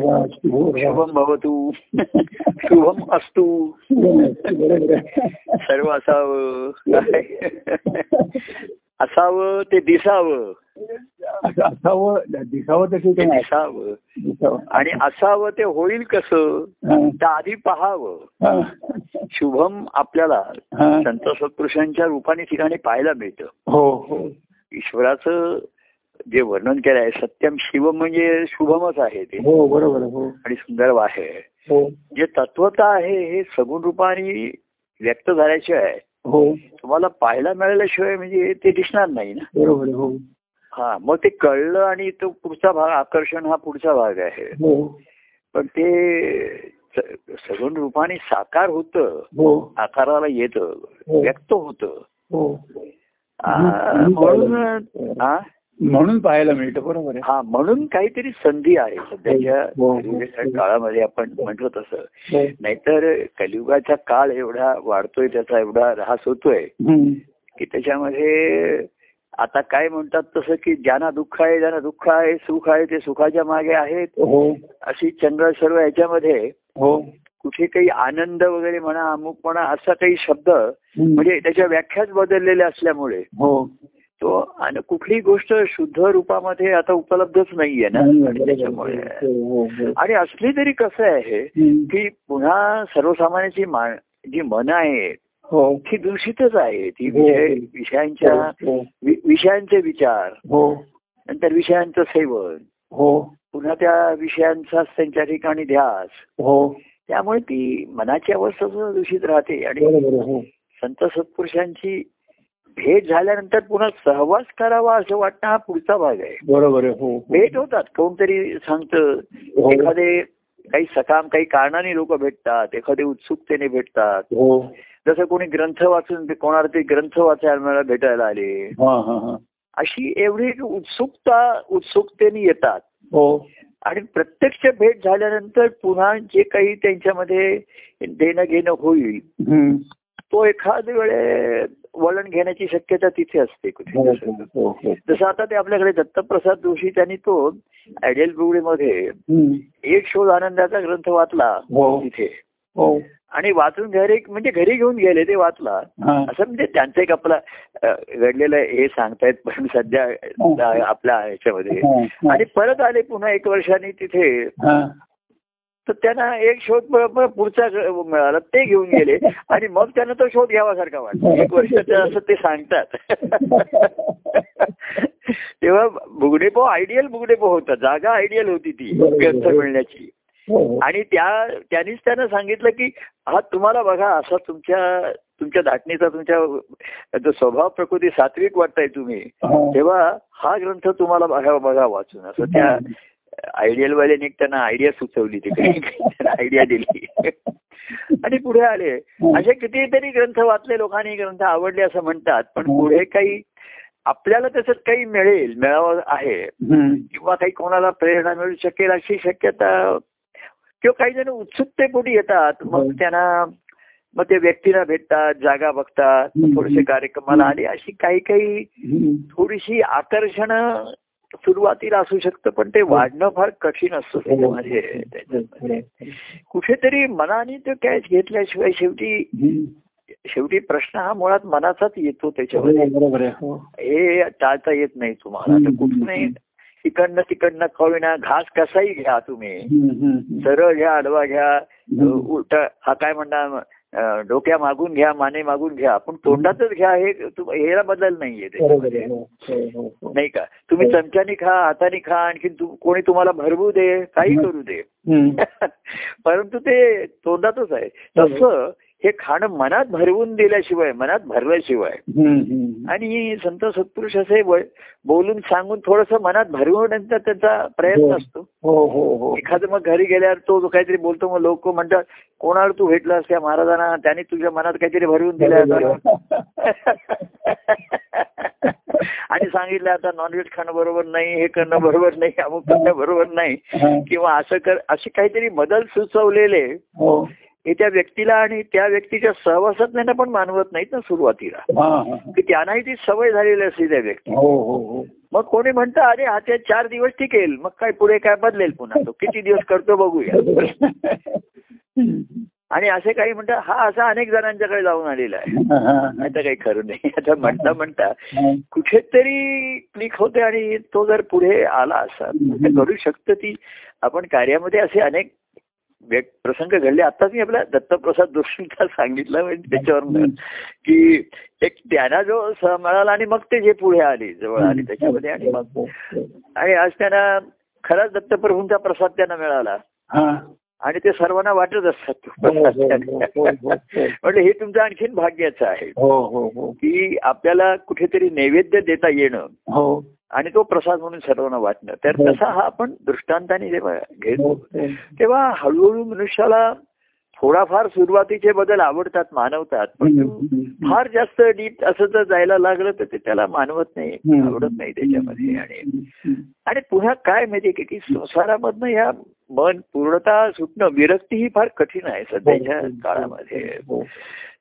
शुभम भवतू शुभम असतू. सर्व असावं असावं ते दिसावं असं असावं दिसावं तर ते दिसावं. आणि असावं ते होईल कसं हा. तर आधी पहावं हा. शुभम आपल्याला हा. संत सत्पुरुषांच्या रूपाने ठिकाणी पाहायला मिळतं हो हो ईश्वराचं जे वर्णन केलं आहे सत्यम शिव म्हणजे शुभमच आहे ते. हो बरोबर आहे. हो. आणि सुंदर आहे. हो. जे तत्वता आहे हे सगुण रूपाने व्यक्त झाल्याशिवाय हो. तुम्हाला पाहायला मिळाल्याशिवाय म्हणजे ते दिसणार नाही ना. बरोबर आहे. हो. हा मग ते कळलं आणि तो पुढचा भाग आकर्षण हा पुढचा भाग आहे. हो. पण ते सगुण रूपाने साकार होतं हो. आकाराला येतं व्यक्त होतं. म्हणून हा म्हणून पाहायला मिळतं बरोबर आहे हा म्हणून काहीतरी संधी आहे सध्याच्या हो, हो. कलियुगाच्या काळामध्ये आपण म्हटलं तसं हो. नाहीतर कलियुगाचा काळ एवढा वाढतोय त्याचा एवढा ऱ्हास होतोय. की त्याच्यामध्ये आता काय म्हणतात तसं की ज्यांना दुःख आहे ज्यांना दुःख आहे सुख आहे ते सुखाच्या मागे आहेत हो अशी चंद्र सर्व याच्यामध्ये हो कुठे काही आनंद वगैरे म्हणा अमुक म्हणा असा काही शब्द. म्हणजे त्याच्या व्याख्याच बदललेल्या असल्यामुळे हो तो आणि कुठलीही गोष्ट शुद्ध रूपामध्ये आता उपलब्धच नाहीये ना. त्याच्यामुळे. हो, हो, हो. आणि असली तरी कसं आहे. की पुन्हा सर्वसामान्याची जी मन आहे ती दूषितच आहे ती. विषय विषयांच्या विषयांचे विचार हो. नंतर विषयांचं सेवन. हो. पुन्हा त्या विषयांचाच त्यांच्या ठिकाणी ध्यास. हो. त्यामुळे ती मनाची अवस्था सुद्धा दूषित राहते आणि संत सत्पुरुषांची भेट झाल्यानंतर पुन्हा सहवास करावा असं वाटणं हा पुढचा भाग आहे. बरोबर हो हो. भेट होतात कोणतरी सांगतं हो. एखादे काही सकाम काही कारणाने लोक भेटतात एखादे उत्सुकतेने भेटतात. जसं कोणी ग्रंथ वाचून कोणाला ते ग्रंथ वाचायला भेटायला आले. हा हा हा. अशी एवढी उत्सुकता उत्सुकतेने येतात. आणि प्रत्यक्ष भेट झाल्यानंतर पुन्हा जे काही त्यांच्यामध्ये देणं घेणं होईल. तो एखाद वेळे वळण घेण्याची शक्यता तिथे असते कुठे. हो हो जसं आता ते आपल्याकडे दत्तप्रसाद जोशी त्यांनी तो आयडियल बुगडीमध्ये. एक शोध आनंदाचा ग्रंथ वाचला हो. तिथे. हो. आणि वाचून घरी म्हणजे घरी घेऊन गेले ते वाचला. हा. असं म्हणजे त्यांचं एक आपला घडलेलं हे सांगतायत पण सध्या आपल्या ह्याच्यामध्ये. हा, हा. आणि परत आले पुन्हा एक वर्षांनी तिथे. हा. तर त्यांना एक शोध पुढचा मिळाला ते घेऊन गेले. आणि मग त्यांना तो शोध घ्यावासारखा वाटला. एक वर्षाचं असं ते सांगतात. तेव्हा बुगडेपो आयडियल बुगडेपो होता. जागा आयडियल होती ती ग्रंथ मिळण्याची. हो, हो. आणि त्या त्यांनीच त्यांना सांगितलं की हा तुम्हाला बघा असा तुमच्या तुमच्या दाटणीचा तुमच्या जो स्वभाव प्रकृती सात्विक वाटताय तुम्ही. तेव्हा हा ग्रंथ तुम्हाला बघा बघा वाचून. असं त्या आयडियल वाल्याने त्यांना आयडिया सुचवली तिकडे. आयडिया दिली. आणि पुढे आले. असे कितीतरी ग्रंथ वाचले लोकांनी ग्रंथ आवडले असं म्हणतात. पण पुढे काही आपल्याला त्याच्यात काही मिळेल मिळावं आहे. किंवा काही कोणाला प्रेरणा मिळू शकेल अशी शक्यता किंवा काही जण उत्सुकतेपोटी येतात. मग. त्यांना मग ते व्यक्तीला भेटतात जागा बघतात. थोडेसे कार्यक्रमाला आले. अशी काही काही. थोडीशी आकर्षण सुरुवातीला असू शकतं पण ते वाढणं फार कठीण असतं त्याच्यामध्ये त्याच्यामध्ये. कुठेतरी मनाने तो कॅच घेतल्याशिवाय शेवटी. शेवटी प्रश्न हा मुळात मनाचाच येतो आहे. हो. हे टाळता येत नाही तुम्हाला. तर कुठूनही तिकडनं तिकडनं कळविना घास कसाही घ्या तुम्ही. सरळ घ्या आडवा घ्या उलट हा काय म्हणणार? डोक्या मागून घ्या माने मागून घ्या. पण तोंडातच घ्या हे हेला बदल नाहीये. आहे हो, हो, हो. नाही का? तुम्ही चमच्यानी खा हाताने खा आणखी तू कोणी तुम्हाला भरवू दे काही करू दे. परंतु ते तोंडातच आहे. तसं हे खाणं मनात भरवून दिल्याशिवाय मनात भरल्याशिवाय. आणि संत सत्पुरुष असे बोलून सांगून थोडस मनात भरवण्याचा त्यांचा प्रयत्न हो. असतो. हो हो एखादं मग घरी गेल्यावर तो जो काहीतरी बोलतो मग लोक म्हणतात कोणाला तू भेटलास त्या महाराजांना? त्याने तुझ्या मनात काहीतरी भरवून दिलं आणि सांगितलं आता नॉनव्हेज खाणं बरोबर नाही हे करणं बरोबर नाही अमुक करणं बरोबर नाही. किंवा असं कर असे काहीतरी बदल सुचवलेले हो त्या व्यक्तीला आणि त्या व्यक्तीच्या सहवासात पण मानवत नाहीत ना सुरुवातीला. की त्यांनाही ती सवय झालेली असते त्या व्यक्ती. हो हो हो. मग कोणी म्हणतं अरे हा ते चार दिवस टिकेल मग काय पुढे काय बदलेल पुन्हा तो? किती दिवस करतो बघूया. आणि असे काही म्हणतात हा असा अनेक जणांच्याकडे जाऊन आलेला आहे. आता काही खरं नाही. आता म्हणता म्हणता कुठेतरी क्लिक होते आणि तो जर पुढे आला असा करू शकतो ती. आपण कार्यामध्ये असे अनेक प्रसंग घडले. आताच मी आपल्या दत्तप्रसाद जोशींचा सांगितलं म्हणजे त्याच्यावर की एक त्यांना जो मिळाला आणि मग ते जे पुढे आले जवळ आले त्याच्यामध्ये आणि मग आणि आज त्यांना खराच दत्तप्रभूंचा प्रसाद त्यांना मिळाला. आणि ते सर्वांना वाटत असतात. हो, हो. हो. म्हणजे हे तुमचं आणखीन भाग्याचं आहे. की आपल्याला कुठेतरी नैवेद्य देता येणं. हो. आणि तो प्रसाद म्हणून सर्वांना वाटणं. तर हो. तसा हा आपण दृष्टांताने जेव्हा घेतो हो, तेव्हा हळूहळू मनुष्याला थोडाफार सुरुवातीचे बदल आवडतात मानवतात. पण फार जास्त डीप असं जर जायला लागलं तर ते त्याला मानवत नाही आवडत नाही त्याच्यामध्ये आणि आणि पुन्हा काय माहितीये की की संसारामधनं या मन पूर्णता सुटणं विरक्ती ही फार कठीण आहे सध्याच्या काळामध्ये.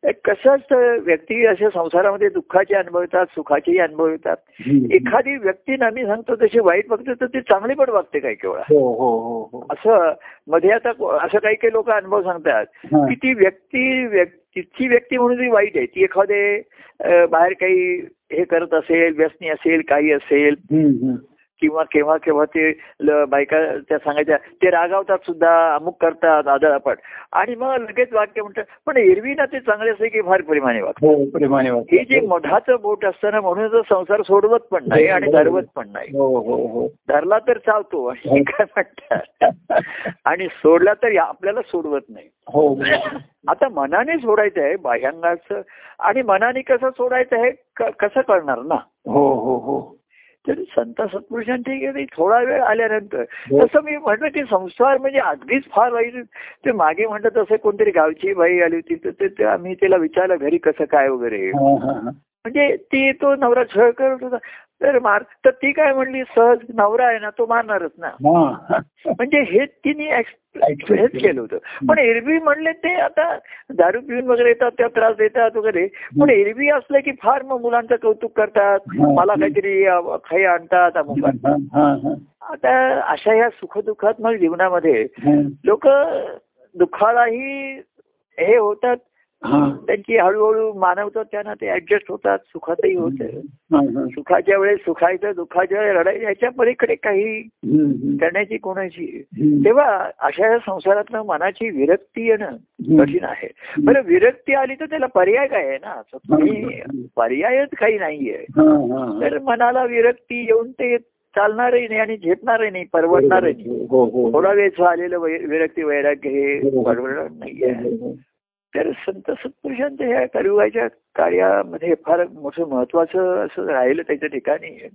कसं असतं? व्यक्ती अशा संसारामध्ये दुःखाचे अनुभवतात सुखाचेही अनुभवतात. एखादी व्यक्ती मी सांगतो तशी वाईट बघते तर ती चांगली पण वागते काही केवळ हो हो हो असं मध्ये आता असं काही काही लोक अनुभव सांगतात. की ती व्यक्ती व्यक्- तिची व्यक्ती म्हणून ती वाईट आहे ती एखादे बाहेर काही हे करत असेल व्यसनी असेल काही असेल. किंवा केव्हा केव्हा ते बायका त्या सांगायच्या ते रागावतात सुद्धा अमुक करतात आदळापट आणि मग लगेच वाक्य म्हणतात पण एरवी ना ते चांगले असते की फार प्रेमाने वागतात? हो. हे जे मधाचं बोट असताना म्हणून संसार सोडवत पण नाही आणि धरवत पण नाही. हो हो हो. धरला तर चावतो आणि काय म्हणतात? आणि सोडला तर आपल्याला सोडवत नाही. हो. आता मनाने सोडायचं आहे बाह्यांगाचं आणि मनाने कसं सोडायचं आहे कसं कळणार ना? हो हो हो. तर संत सत्पुरुषांची गेली थोडा वेळ आल्यानंतर हो. तसं मी म्हटलं की संसार म्हणजे अगदीच फार वाईट ते मागे म्हणतात तसं कोणतरी गावची बाई आली होती तर ते- ते आम्ही तिला विचारलं घरी कसं काय वगैरे. म्हणजे ती तो नवरा छळ करत होता तर मार तर ती काय म्हणली सहज नवरा आहे ना तो मारणारच ना. म्हणजे हे तिने हेच केलं होतं पण एरवी म्हणले ते आता दारू पिऊन वगैरे येतात त्या त्रास देतात वगैरे पण एरवी असलं की फार मग मुलांचं कौतुक करतात मला काहीतरी खाई आणतात अमुक आणतात. आता अशा या सुखदुःखात्मक जीवनामध्ये. लोक दुःखालाही हे होतात. त्यांची हळूहळू मानवतात त्यांना ते ऍडजस्ट होतात सुखातही होते. सुखाच्या वेळेस सुखायचं दुःखाच्या वेळेस रडायचं याच्या पलीकडे काही. करण्याची कोणाची. तेव्हा अशा या संसारातनं मनाची विरक्ती येणं. कठीण आहे बरं विरक्ती आली तर त्याला पर्याय काय आहे ना पर्यायच काही नाहीये. तर मनाला विरक्ती येऊन ते चालणारही नाही आणि झेपणारही नाही परवडणारही नाही हो हो थोडा वेळ आलेलं विरक्ती वैराग्य हे. परवडणार नाहीये हो. तर संत सत्पुरुषांच्या ह्या कलियुगाच्या कार्यामध्ये फार मोठं महत्वाचं असं राहिलं त्याच्या ठिकाणी.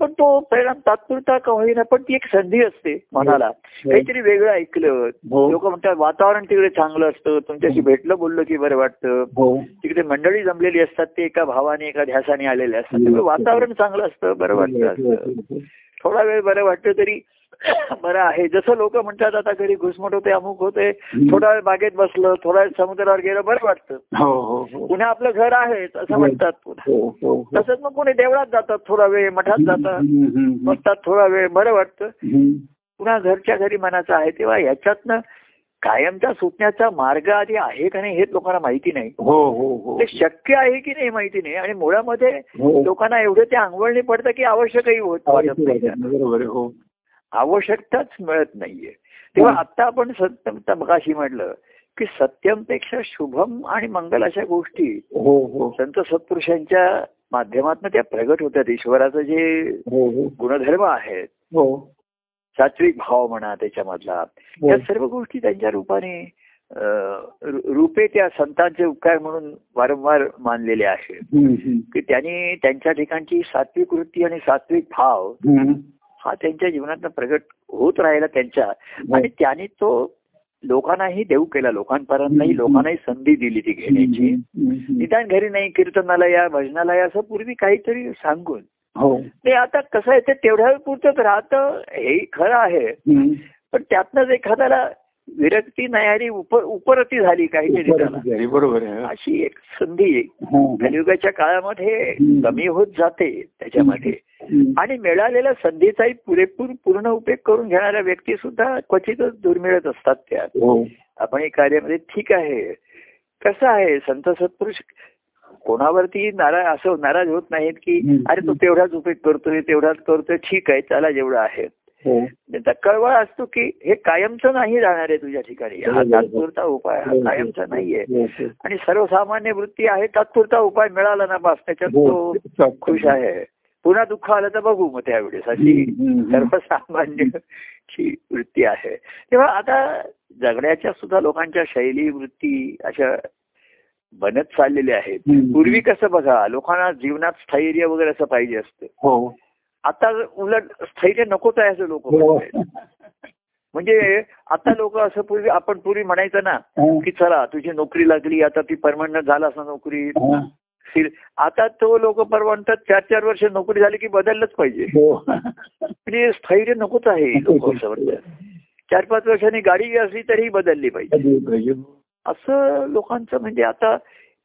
पण तो परिणाम तात्पुरता का होईना पण ती एक संधी असते मनाला. काहीतरी वेगळं ऐकलं. हो. लोक म्हणतात वातावरण तिकडे चांगलं असतं. तुमच्याशी भेटलं बोललं की बरं वाटतं. हो. तिकडे मंडळी जमलेली असतात ते एका भावाने एका ध्यासाने आलेले असतात. वातावरण चांगलं असतं बरं वाटतं असतं. थोडा वेळ बरं वाटतं तरी बरं आहे. जसं लोक म्हणतात आता घरी घुसमट होते अमुक होते थोडा वेळ बागेत बसलं थोडा वेळ समुद्रावर गेलं बरं वाटतं. हो हो हो. पुन्हा आपलं घर आहे असं म्हणतात पुन्हा. तसंच मग कोणी देवळात जातात थोडा वेळ मठात जातात. बसतात थोडा वेळ बरं वाटतं. पुन्हा घरच्या घरी मनाचं आहे तेव्हा ह्याच्यातनं कायमचा सुटण्याचा मार्ग आधी आहे का नाही हे लोकांना माहिती नाही. हो हो हो. ते शक्य आहे की नाही माहिती नाही. आणि मुळामध्ये लोकांना एवढं ते अंगवळणी पडतं की आवश्यकही होत वाटत नाही. हो आवश्यकताच मिळत नाहीये. तेव्हा आता आपण सत्यम मगाशी म्हटलं की सत्यमपेक्षा शुभम आणि मंगल अशा गोष्टी हो हो. संत सत्पुरुषांच्या माध्यमातून त्या प्रगट होतात. ईश्वराचं जे हो हो. गुणधर्म आहेत हो. सात्विक भाव म्हणा त्याच्यामधला हो. या सर्व गोष्टी त्यांच्या रूपाने रूपे त्या संतांचे उपकार म्हणून वारंवार मानलेले आहेत. की त्यांनी त्यांच्या ठिकाणची सात्विक वृत्ती आणि सात्विक भाव. हा त्यांच्या जीवनात प्रगट होत राहिला त्यांच्या. आणि त्यांनी तो लोकांनाही देऊ केला. लोकांपर्यंतही लोकांनाही संधी दिली ती घेण्याची. निदान घरी नाही कीर्तनाला या भजनाला या असं पूर्वी काहीतरी सांगून. हो. ते आता कसं आहे ते तेवढ्या पुरतच राहतं हे खरं आहे. पण त्यातनंच एखाद्याला विरक्ती नाही आणि उप उपरती झाली काहीतरी त्याला. बरोबर बरोबर आहे अशी एक संधी हा. कलियुगाच्या काळामध्ये. कमी होत जाते त्याच्यामध्ये. आणि मिळालेल्या संधीचाही पुरेपूर पूर्ण उपयोग करून घेणाऱ्या व्यक्ती सुद्धा क्वचितच दुर्मिळत असतात त्या. हो. आपण कार्यामध्ये ठीक आहे. कसं आहे? संत सत्पुरुष कोणावरती नाराज असं नाराज होत नाहीत की. अरे तू तेवढाच उपयोग करतोय तेवढाच करतोय ठीक आहे त्याला जेवढं आहे. त्याचा कळवळ असतो की हे कायमचं नाही राहणार आहे तुझ्या ठिकाणी हा. तात्पुरता उपाय हा कायमचा नाहीये हो, हो. आणि सर्वसामान्य वृत्ती आहे तात्पुरता उपाय मिळाला ना बस त्याच्यात हो. तो खुश आहे पुन्हा दुःख आलं तर बघू मग त्यावेळेस अशी. सर्वसामान्य ची वृत्ती आहे तेव्हा आता जगण्याच्या सुद्धा लोकांच्या शैली वृत्ती अशा बनत चाललेल्या आहेत. पूर्वी कसं बघा लोकांना जीवनात स्थैर्य वगैरे असं पाहिजे असतं हो आता उलट स्थैर्य नकोच आहे असं लोक हो. म्हणजे आता लोक असं पूर्वी आपण पूर्वी म्हणायचं ना. की चला तुझी नोकरी लागली आता ती परमनंट झाला असं नोकरी. आता तो लोक परवडतात चार चार वर्ष नोकरी झाली की बदललंच पाहिजे. हो. म्हणजे स्थैर्य नकोच आहे लोक चार पाच वर्षांनी गाडी असली तरीही बदलली पाहिजे. असं लोकांचं म्हणजे आता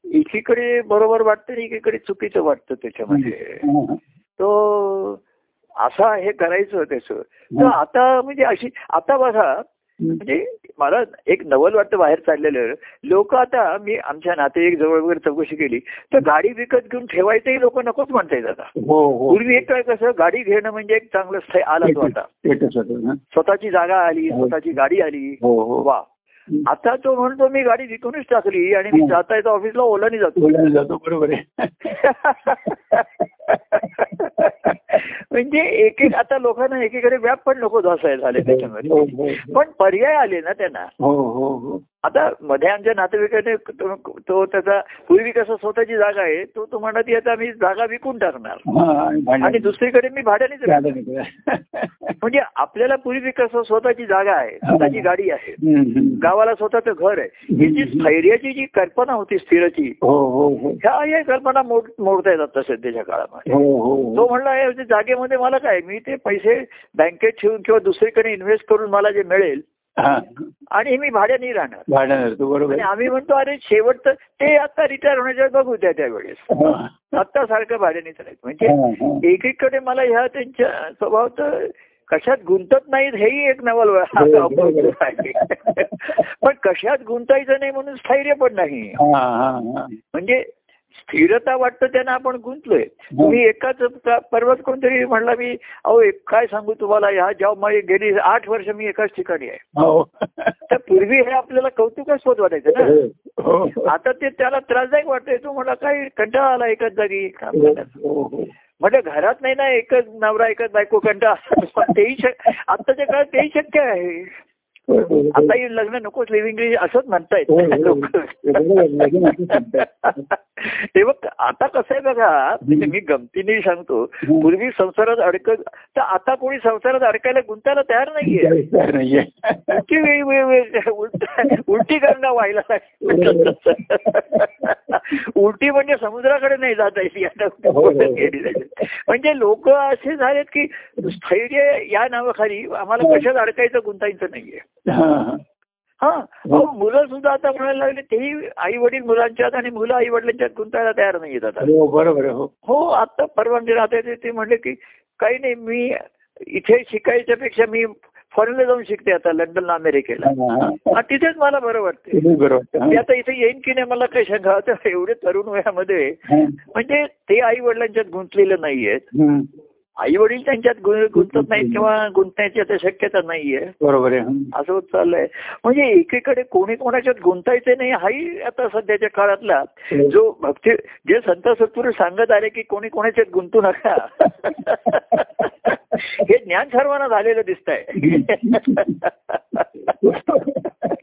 एकीकडे बरोबर वाटतं एकीकडे चुकीचं वाटतं त्याच्यामध्ये. तो असा हे करायचं त्याचं तर आता म्हणजे अशी आता बघा म्हणजे मला एक नवल वाटतं बाहेर चाललेलं. लोक आता मी आमच्या नातेवाईक जवळ वगैरे चौकशी केली तर गाडी विकत घेऊन ठेवायचंही लोक नकोच म्हणतायत आता. हो हो. पूर्वी एक काय कसं गाडी घेणं म्हणजे एक चांगलं स्थळ आला तो आता. स्वतःची जागा आली स्वतःची गाडी आली. हो हो. वा. आता तो म्हणतो मी गाडी विकूनच टाकली आणि मी जाता येता ऑफिसला ओलानी जातो. जातो बरोबर आहे. म्हणजे एक एक आता लोकांना एकीकडे व्याप पण नको असायला झाले हो, त्याच्यामध्ये. हो, हो. पण पर्याय आले ना त्यांना. हो हो हो. आता मध्ये आमच्या नातेवाईकाने तो- त्याचा पूर्वी कसं स्वतःची जागा आहे तो तो म्हणत आता मी जागा विकून टाकणार. हा, आणि दुसरीकडे मी करायचं. म्हणजे आपल्याला पूर्वी कसं स्वतःची जागा आहे स्वतःची गाडी आहे. हम्म. गावाला स्वतःचं घर आहे ही जी स्थैर्याची जी कल्पना होती स्थिरची हो हो हो ह्या या कल्पना मोड मोडता येतात सध्याच्या काळामध्ये तो म्हणला "हे जे जागेमध्ये मला काय मी ते पैसे बँकेत ठेवून किंवा दुसरीकडे इन्व्हेस्ट करून मला जे मिळेल. आणि मी भाड्याने राहणार आहे. आम्ही म्हणतो अरे शेवट तर ते आता रिटायर होण्याच्या बघू त्या त्यावेळेस. आता सारखं भाड्याने म्हणजे. एकीकडे मला ह्या त्यांच्या स्वभाव तर कशात गुंतत नाहीत हेही एक नवल हो, आहे पण कशात गुंतायचं नाही म्हणून स्थैर्य पण नाही. हा, हा, हा. म्हणजे स्थिरता वाटतं त्यांना आपण गुंतलोय. तुम्ही एकाच परवाच कोणतरी म्हणला मी अहो एक काय सांगू तुम्हाला ह्या जॉबमध्ये गेली आठ वर्ष मी एकाच ठिकाणी आहे. हो. तर पूर्वी हे आपल्याला कौतुकास्पद वाटायचं ना. हो. हो. आता ते त्याला त्रासदायक वाटतंय. तो मला काय कंटाळा आला एकाच जागी. म्हणजे घरात नाही ना एकच नवरा एकच बायको कंटाळा. पण तेही आत्ताच्या काळात तेही शक्य आहे. आता लग्न नकोच लिव्हिंग असंच म्हणतायत. लोक. तेव्हा आता कसं आहे बघा म्हणजे मी गमतीने सांगतो. पूर्वी संसारात अडकत तर आता कोणी संसारात अडकायला गुंतायला तयार नाहीये. उलटी वेळी उलट- करणं व्हायला. उलटी म्हणजे समुद्राकडे नाही जाता येईल आता. म्हणजे लोक असे झालेत की स्थैर्य या नावाखाली आम्हाला कशात अडकायचं गुंतायचं नाहीये हा, हा. हा मुलं सुद्धा आता म्हणायला लागले तेही आई वडील मुलांच्यात आणि मुलं आई वडिलांच्यात गुंतायला तयार नाहीयेत आता हो बरोबर हो हो आता परवानगी राहते ते- म्हणले की काही नाही मी इथे शिकायच्या पेक्षा मी फॉरेनला जाऊन शिकते आता लंडनला अमेरिकेला तिथेच मला बरं वाटते मी. आता इथे येईन की नाही मला काही शंका एवढे तरुण वयामध्ये. म्हणजे ते आई वडिलांच्यात गुंतलेले नाहीयेत. आई वडील त्यांच्यात गुंतत नाहीत किंवा गुंतण्याची आता शक्यता नाहीये. बरोबर आहे. असं होत चाललंय. म्हणजे एकीकडे कोणी कोणाच्यात गुंतायचे नाही हाही आता सध्याच्या काळातला जो भक्ती जे संत सत्पुरुष सांगत आले की कोणी कोणाच्यात गुंतू नका. हे ज्ञान सर्वांना झालेलं दिसत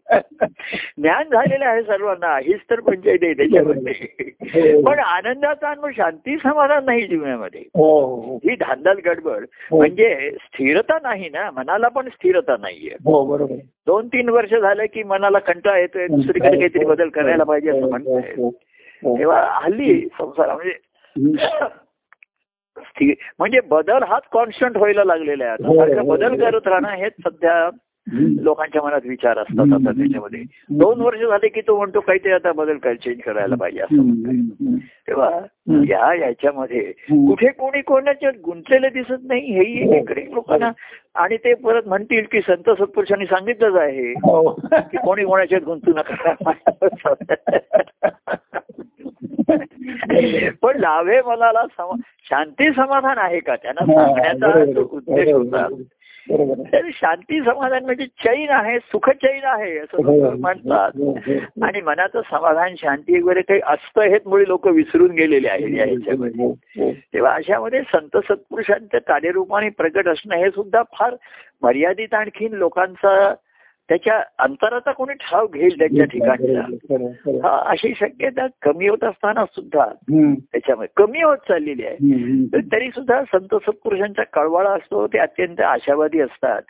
ज्ञान झालेलं आहे सर्वांना हीच तर पंचायत आहे त्याच्यामध्ये. पण आनंदाचा अनुभव शांती समाधान नाही जीवनामध्ये. हो हो. ही धांदल गडबड. म्हणजे स्थिरता नाही ना मनाला पण स्थिरता नाहीये. हो. दोन तीन वर्ष झालं की मनाला कंटाळा येतोय दुसरीकडे काहीतरी बदल करायला पाहिजे असं हो, म्हणताय हो, हो. तेव्हा हल्ली संसारा म्हणजे म्हणजे बदल हाच कॉन्स्टंट व्हायला लागलेला आहे हो, हो, बदल हो. करत राहणं हेच सध्या. लोकांच्या मनात विचार असतात आता त्याच्यामध्ये. दोन वर्ष झाले की तो म्हणतो काहीतरी आता बदल कर चेंज करायला पाहिजे असं तेव्हा या याच्यामध्ये. कुठे कोणी कोणाच्यात गुंतलेलं दिसत नाही हेही इकडे लोकांना आणि ते परत म्हणतील की संत सत्पुरुषांनी सांगितलंच आहे हो. की कोणी कोणाच्यात गुंतू नका. पण लाभे मनाला शांती समाधान आहे का? त्यांना हा, सांगण्याचा उद्देश होता. तर शांती समाधान म्हणजे चैन आहे सुख चैन आहे असं हो, लोक म्हणतात हो, हो, हो. आणि मनाचं समाधान शांती वगैरे काही असतं हेच मुळे लोक विसरून गेलेले आहेत या ह्याच्यामध्ये हो, हो. तेव्हा अशामध्ये संत सत्पुरुषांच्या कार्यरूपाने प्रगट असणं हे सुद्धा फार मर्यादित आणखीन लोकांचा त्याच्या अंतराचा कोणी ठाव घेईल त्यांच्या ठिकाणचा. हा अशी शक्यता कमी होत असताना सुद्धा त्याच्यामध्ये कमी होत चाललेली आहे. तर सुद्धा संत सत्पुरुषांचा कळवाळा असतो ते अत्यंत आशावादी असतात.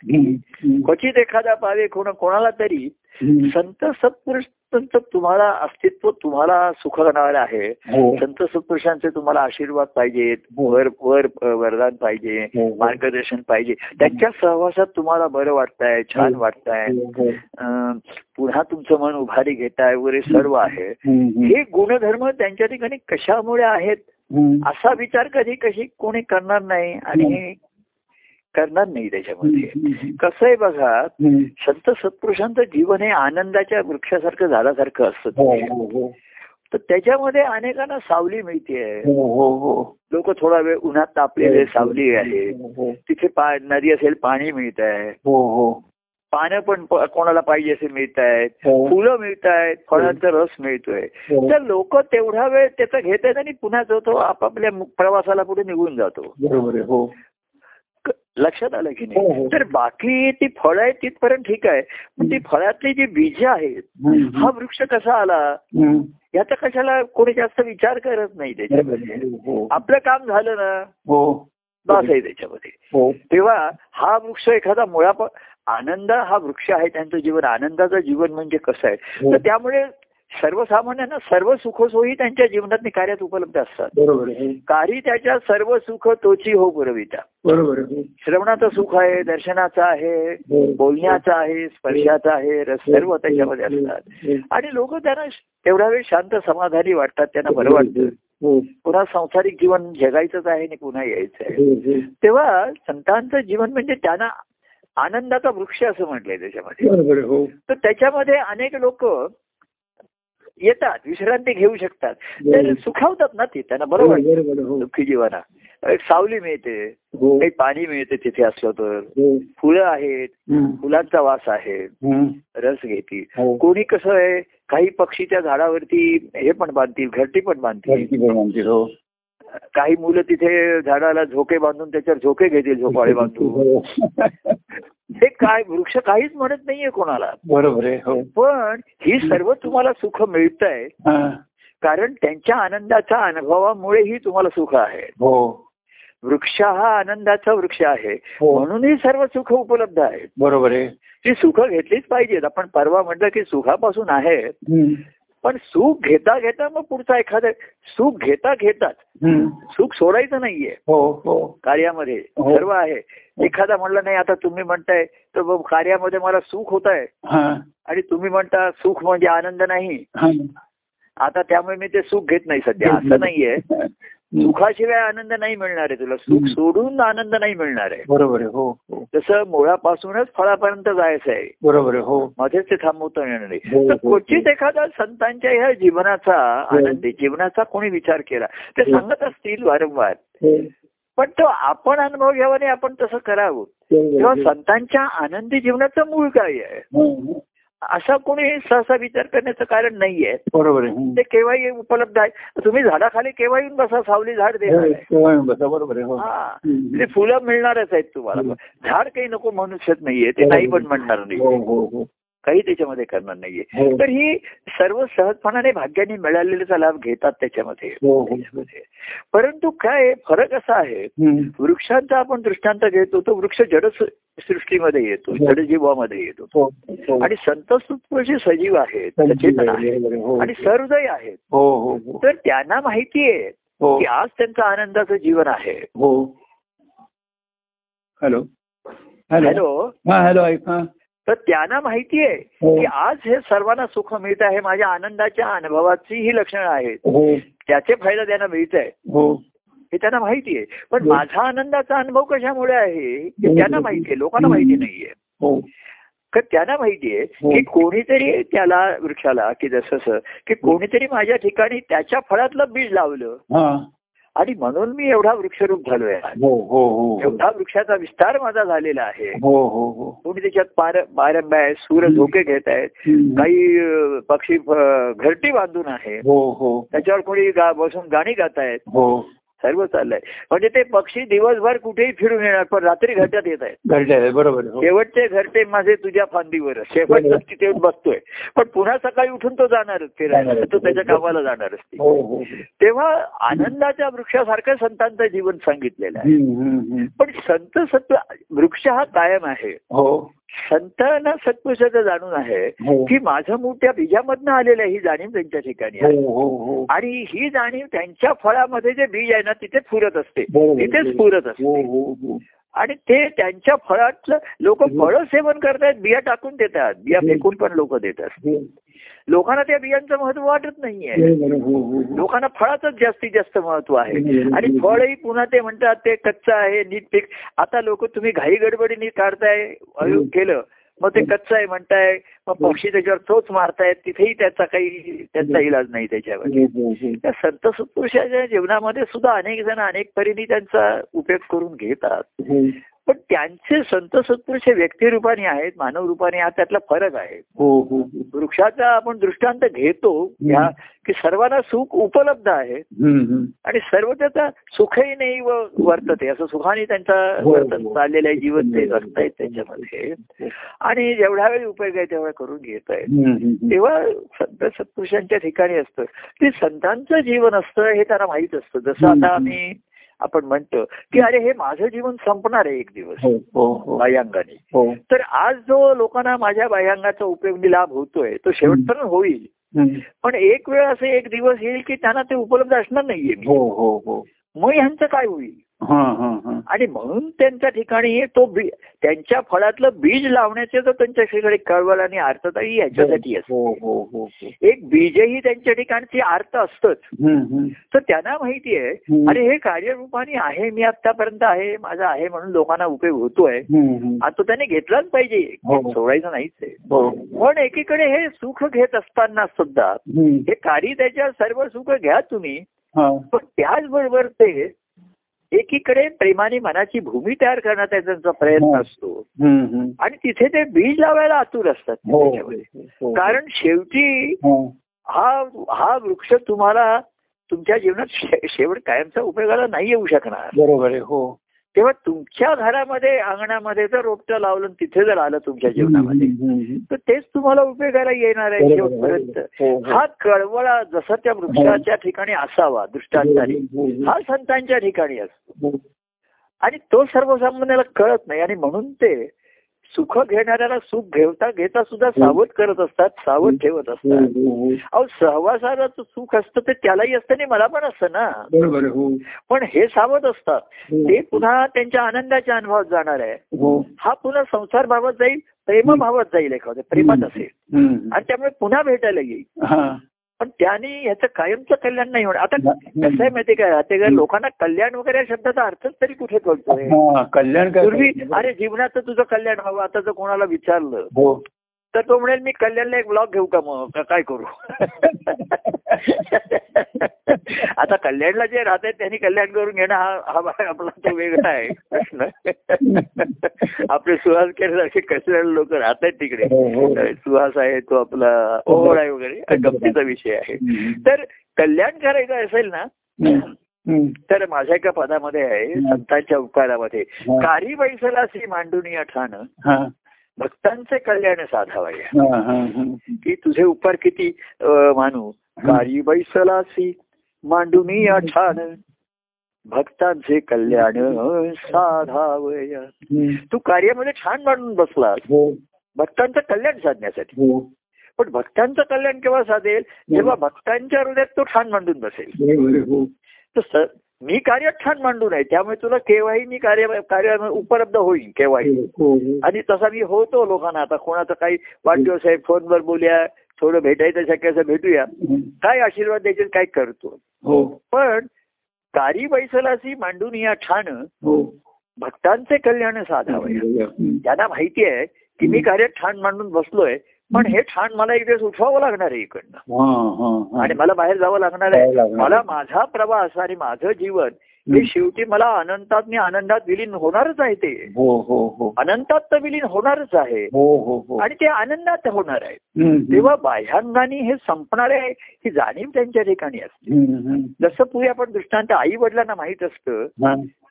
क्वचित एखादा पावे कोण कोणाला तरी. संत सत्पुरुषांचं तुम्हाला अस्तित्व तुम्हाला सुख करणारं आहे हो. संत सत्पुरुषांचे तुम्हाला आशीर्वाद पाहिजेत हो. वर वर वरदान पाहिजे हो. मार्गदर्शन पाहिजे त्यांच्या सहवासात तुम्हाला बरं वाटतंय छान. वाटतंय पुन्हा तुमचं मन उभारी घेताय वगैरे सर्व आहे. हे गुणधर्म त्यांच्या ठिकाणी कशामुळे आहेत. असा विचार कधी कशी कोणी करणार नाही आणि करणार नाही त्याच्यामध्ये. कसं आहे बघा. संत सत्पुरुषांचं जीवन हे आनंदाच्या वृक्षासारखं झाल्यासारखं असतं हो. हो, हो. तर त्याच्यामध्ये अनेकांना सावली मिळते. लोक थोडा वेळ उन्हात तापलेले सावली आहे. तिथे नदी असेल पाणी मिळत आहे. पानं पण कोणाला पाहिजे असे मिळत आहेत. फुलं मिळत आहेत फळांचा रस मिळतोय. तर लोक तेवढा वेळ त्याचा घेत आहेत आणि पुन्हा जो तो आपापल्या प्रवासाला पुढे निघून जातो लक्षात आलं की हो, नाही? हो. तर बाकी ती फळं आहेत तिथपर्यंत ठीक आहे. पण ती फळातली जी बीज आहेत. हा वृक्ष कसा आला. याचा कशाला कोणी जास्त विचार करत नाही त्याच्यामध्ये. हो. आपलं काम झालं ना? हो. बस आहे त्याच्यामध्ये. हो. तेव्हा हा वृक्ष एखादा मुळा आनंद हा वृक्ष आहे त्यांचं जीवन आनंदाचं जीवन म्हणजे कसं आहे? हो. तर त्यामुळे सर्वसामान्यांना सर्व सुखसोयी त्यांच्या जीवनात कार्यात उपलब्ध असतात. बरोबर त्याच्या सर्व सुख तोची हो पुरविता बरोबर श्रवणाचं सुख आहे दर्शनाचं आहे हो. बोलण्याचं आहे स्पर्शाचं आहे रस सर्व त्याच्यामध्ये असतात. हो. आणि लोक त्यांना तेवढा वेळ शांत समाधानी वाटतात त्यांना बरं वाटतं. हो. पुन्हा संसारिक जीवन जगायचंच आहे आणि पुन्हा यायचं आहे हो, हो. तेव्हा संतांचं जीवन म्हणजे त्यांना आनंदाचा वृक्ष असं म्हटलंय त्याच्यामध्ये. हो. तर त्याच्यामध्ये अनेक लोक येतात विश्रांती घेऊ शकतात. तर सुखावतात ना ते त्यांना बरोबर. आहे, हो. दुःखी जीवना. सावली मिळते हो. काही पाणी मिळते तिथे असलं तर. हो. फुलं आहेत. फुलांचा वास आहे. रस घेतील हो. कोणी कसं आहे काही पक्षी त्या झाडावरती हे पण बांधतील घरटी पण बांधतील. काही मुलं तिथे झाडाला झोके बांधून त्याच्यावर झोके घेतील झोपाळे बांधून. हो. हे काय वृक्ष काहीच म्हणत नाहीये कोणाला. बरोबर आहे हो. पण ही सर्व तुम्हाला सुख मिळत आहे हा. कारण त्यांच्या आनंदाच्या अनुभवामुळेही तुम्हाला सुख आहे. हो. वृक्ष हा आनंदाचा वृक्ष आहे. हो. म्हणूनही सर्व सुख उपलब्ध आहेत. बरोबर आहे. ती सुख घेतलीच पाहिजेत. आपण परवा म्हटलं की सुखापासून आहे. पण सुख घेता घेता मग पुढचा एखादं सुख घेता घेताच. सुख सोडायचं नाहीये. हो हो. कार्यामध्ये हो. सर्व आहे. एखादा म्हणलं नाही आता तुम्ही म्हणताय तर कार्यामध्ये मला सुख होत आहे हा. आणि तुम्ही म्हणता सुख म्हणजे आनंद नाही. आता त्यामुळे मी ते सुख घेत नाही सध्या. असं नाहीये. सुखाशिवाय आनंद नाही मिळणार आहे तुला. सुख सोडून आनंद नाही मिळणार आहे. बरोबर आहे हो हो. तसं मुळापासूनच फळापर्यंत जायचं आहे. बरोबर आहे हो. मध्येच ते थांबवता येणार नाही. हो, तर हो. क्वचित एखादा संतांच्या ह्या जीवनाचा आनंदी जीवनाचा कोणी विचार केला ते हो. सांगत असतील वारंवार. हो. पण तो आपण अनुभव घ्यावा आणि आपण तसं करावं. तेव्हा आहे. संतांच्या आनंदी जीवनाचं मूळ काय आहे? हं. असा कोणी सहसा विचार करण्याचं कारण नाहीये. बरोबर आहे. ते केव्हाही उपलब्ध आहे. तुम्ही झाडाखाली केव्हा येऊन बसा सावली झाड बसा, बरोबर आहे हो. ते फुलं मिळणारच आहेत तुम्हाला. झाड काही नको म्हणू शकत नाहीये ते नाही पण म्हणणार नाही. हो हो. काही त्याच्यामध्ये करणार नाहीये. हो. तर ही सर्व सहजपणाने भाग्याने मिळालेल्याचा लाभ घेतात त्याच्यामध्ये. हो हो. परंतु काय फरक असा आहे. वृक्षांचा आपण दृष्टांत घेतो तो वृक्ष जड सृष्टीमध्ये येतो हो. जडजीवामध्ये येतो. आणि संत सुत्वशी सजीव आहेत सचेतन आहे, आहेत आणि सहृदय आहेत. तर त्यांना माहिती आहे की आज त्यांचं आनंदाचं जीवन आहे. हॅलो. हॅलो. हॅलो. तर त्यांना माहिती आहे हो. की आज हे सर्वांना सुख मिळत आहे माझ्या आनंदाच्या अनुभवाची ही लक्षणं आहेत. हो. त्याचे फायदा त्यांना मिळत आहे हो. हे त्यांना माहिती आहे. पण. माझा आनंदाचा अनुभव कशामुळे आहे हे त्यांना माहिती आहे. लोकांना माहिती नाहीये. हो. तर त्यांना माहिती आहे हो. की कोणीतरी त्याला वृक्षाला की जसं की कोणीतरी माझ्या ठिकाणी त्याच्या फळातलं बीज लावलं. आणि म्हणून मी एवढा वृक्षरूप झालोय हो हो हो. एवढा वृक्षाचा विस्तार माझा झालेला आहे. हो हो हो. कोणी त्याच्यात पार पारंब्या आहेत सूर झोके घेत आहेत. काही पक्षी घरटी बांधून आहे. हो हो. त्याच्यावर कोणी बसून गाणी गातायत. हो. सर्व चाललंय म्हणजे ते पक्षी दिवसभर कुठेही फिरून येणार पण रात्री घरट्यात येत आहेत बरोबर. हो. शेवटचे घरटे माझे तुझ्या फांदीवर शेवटचं तिथे बसतोय पण पुन्हा सकाळी उठून तो जाणारच फिरायला. तो त्याच्या कामाला जाणारच ती. हो हो तेव्हा आनंदाच्या वृक्षासारखं संतांचं जीवन सांगितलेलं आहे. पण संत सत्व वृक्ष हा कायम आहे हो संतांना सत्पुरुषाचं जाणून आहे हो. की माझं मूळ त्या बीजामधनं आलेलं आहे ही जाणीव त्यांच्या ठिकाणी आहे. हो हो आणि ही जाणीव त्यांच्या फळामध्ये जे बीज आहे ना तिथे फुरत असते. तिथेच फुरत असते. आणि ते त्यांच्या फळातलं लोक फळं सेवन करतायत बिया टाकून देतात. बिया. फेकून पण लोक देतात. लोकांना त्या बियांचं महत्त्व वाटत नाहीये. हो हो हो. लोकांना फळाचंच जास्तीत जास्त महत्त्व आहे. आणि फळही पुन्हा ते म्हणतात ते कच्चं आहे नीट पीक आता लोक तुम्ही घाई गडबडीने काढताय केलं मग ते कच्चं आहे म्हणताय मग पक्षी त्याच्यावर चोच मारतायत तिथेही त्याचा काही त्याचा इलाज नाही त्याच्यावर. त्या संत सत्पुरुषाच्या जीवनामध्ये सुद्धा अनेक जण अनेक परीने त्यांचा उपयोग करून घेतात. पण त्यांचे संत सत्पुरुष हे व्यक्तिरूपाने आहेत मानव रूपाने हा त्यातला फरक आहे हो हो. वृक्षाचा आपण दृष्टांत घेतो ह्या की सर्वांना सुख उपलब्ध आहे. आणि सर्व त्याचा सुखही नाही व वर्तते असं सुखाने त्यांचा हो, वर्तन. चाललेलं आहे जीवन ते जगतायत त्याच्यामध्ये आणि जेवढ्या वेळी उपयोग आहे तेवढा करून घेत आहेत. तेव्हा संत सत्पुरुषांच्या ठिकाणी असतं ते संतांचं जीवन असतं हे त्यांना माहीत असतं जसं. आता आम्ही आपण म्हणतो की अरे हे माझं जीवन संपणार आहे एक दिवस. हो हो हो. बाह्यांगाने. तर आज जो लोकांना माझ्या बाह्यांगाचा उपयोगी लाभ होतोय तो शेवटपर्यंत होईल. पण एक वेळ असे एक दिवस येईल की त्यांना ते उपलब्ध असणार नाहीये. हो हो हो. मग ह्यांचं काय होईल? आणि म्हणून त्यांच्या ठिकाणी तो बी त्यांच्या फळातलं बीज लावण्याचे जो त्यांच्या ठिकाणी कळवळ आणि अर्थताही याच्यासाठी असतो हो हो हो हो. एक बीजही त्यांच्या ठिकाणची अर्थ असतंच. तर त्यांना माहिती आहे. अरे हे कार्यरूपाने आहे मी आतापर्यंत आहे माझा आहे म्हणून लोकांना उपयोग होतोय. आता तो त्याने घेतलाच पाहिजे हो. सोडायचं नाहीच आहे हो. पण एकीकडे हे सुख घेत असताना सुद्धा. हे कार्य त्याच्या सर्व सुख घ्या तुम्ही हा. पण त्याचबरोबर ते एकीकडे प्रेमाने मनाची भूमी तयार करण्याचा त्यांचा प्रयत्न हो. असतो. आणि तिथे ते बीज लावायला आतुर असतात हो. हो. कारण शेवटी हा. हा वृक्ष तुम्हाला तुमच्या जीवनात शेवट कायमचा उपयोगाला नाही येऊ शकणार बरोबर आहे हो तेव्हा तुमच्या घरामध्ये अंगणामध्ये जर रोपटं लावलं तिथे जर आलं तुमच्या जीवनामध्ये. तर तेच तुम्हाला उपयोगाला येणार आहे शेवटपर्यंत हो, हो. हा कळवळा जसा त्या वृक्षाच्या ठिकाणी असावा दृष्टांताने हो, हो, हा संतांच्या ठिकाणी असतो हो. आणि तो सर्वसामान्याला कळत नाही आणि म्हणून ते सुख घेणाऱ्याला सुख घेता घेता सुद्धा सावध करत असतात सावध ठेवत असतात. अहो सहवासाचं सुख असतं ते त्यालाही असतं आणि मला पण असतं ना. हो. पण हे सावध असतात. ते पुन्हा त्यांच्या आनंदाच्या अनुभवात जाणार आहे. हो. हा पुन्हा संसार भावात जाईल प्रेम भावात जाईल एखाद्या प्रेमात असेल. आणि त्यामुळे पुन्हा भेटायला येईल. पण त्याने ह्याचं कायमचं कल्याण नाही होणार. आता कसं आहे माहिती काय राहते का लोकांना कल्याण वगैरे या शब्दाचा अर्थच तरी कुठे कळतोय? कल्याण काय पूर्वी अरे जीवनाचं तुझं कल्याण व्हावं आता जर कोणाला विचारलं हो. तर तो म्हणेल मी कल्याणला एक ब्लॉग घेऊ का मग काय करू आता कल्याणला जे राहत आहेत त्यांनी कल्याण करून घेणं हा हा आपला तो वेगळा आहे प्रश्न आपले सुहास केल्यासारखे कल्याण लोक राहत आहेत तिकडे हो, हो. सुहास आहे तो आपला ओळ आहे वगैरे गमतीचा विषय आहे. तर कल्याण करायचं असेल ना. तर माझ्या एका पदामध्ये आहे संतांच्या उपकारामध्ये. कारी बैसलासी मांडून या ठाण हा. भक्तांचे कल्याण साधावया. हा, हा, हा. की तुझे उपकार किती मानू? कारी बैसलासी मांडून ठाण भक्तांचे कल्याण साधावया. तू कार्यामध्ये छान मांडून बसलास. हो. भक्तांचं कल्याण साधण्यासाठी. हो. पण भक्तांचं कल्याण केव्हा साधेल? जेव्हा भक्तांच्या हृदयात तो ठाण मांडून बसेल. हो. तर मी कार्य ठाण मांडू नये त्यामुळे तुला केव्हाही मी कार्य कार्य उपलब्ध होईल केव्हाही. हो हो आणि तसा मी होतो लोकांना आता कोणाचा काही वाढदिवस आहे फोनवर बोलूया थोडं भेटायचं शक्य असं भेटूया. काय आशीर्वाद द्यायचे काय करतो. हो. पण कारी बैसलासी मांडून या ठाण हो. भक्तांचे कल्याण हम्म. त्यांना माहिती आहे की मी कार्य ठाण मांडून बसलोय पण हे ठाण मला एक दिवस उठवावं लागणार आहे इकडनं हा, हा, हा. आणि मला बाहेर जावं लागणार आहे. मला माझा प्रवास आणि माझं जीवन शेवटी मला आनंदात मी आनंदात विलीन होणारच आहे ते. हो हो हो. अनंतात तर विलीन होणारच आहे. हो हो हो. आणि ते आनंदात होणार आहे. तेव्हा बाह्यांगाने हे संपणार आहे ही जाणीव त्यांच्या ठिकाणी असते. जसं पूर्वी आपण दृष्टांत आई वडिलांना माहीत असतं.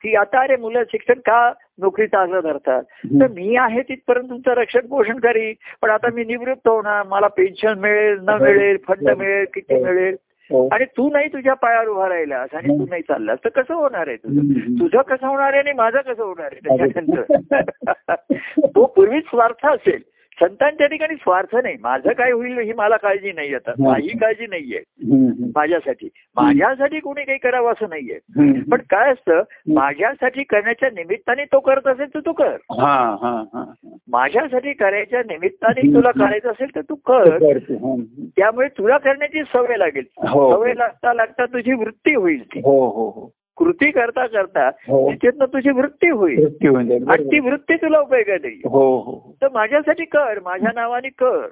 की आता अरे मुलं शिक्षण का नोकरी चांगलं धरतात? तर मी आहे तिथपर्यंत तुमचं रक्षण पोषण करी. पण आता मी निवृत्त होणार. मला पेन्शन मिळेल न मिळेल फंड मिळेल किती मिळेल. आणि तू नाही तुझ्या पायावर उभा राहिलास आणि तू नाही चाललास तर कसं होणार आहे तुझं. तुझं कसं होणार आहे आणि माझं कसं होणार आहे त्याच्यानंतर? तो पूर्वी स्वार्थ असेल. संतांच्या ठिकाणी स्वार्थ नाही. माझं काय होईल ही मला काळजी नाही आता. काही काळजी नाहीये. माझ्यासाठी. माझ्यासाठी कोणी काही करावं असं नाहीये. पण काय असतं माझ्यासाठी करण्याच्या निमित्ताने तो करत असेल तर तू कर. हा हा हा. माझ्यासाठी करायच्या निमित्ताने तुला करायचं असेल तर तू कर. त्यामुळे तुला करण्याची सवय लागेल. हो. सवय लागता लागता तुझी वृत्ती होईल ती. हो हो. कृती करता करता हो. त्याच्यातनं तुझी वृत्ती होईल. आणि ती वृत्ती तुला उपयोगात येईल हो हो हो. तर माझ्यासाठी कर माझ्या नावाने कर.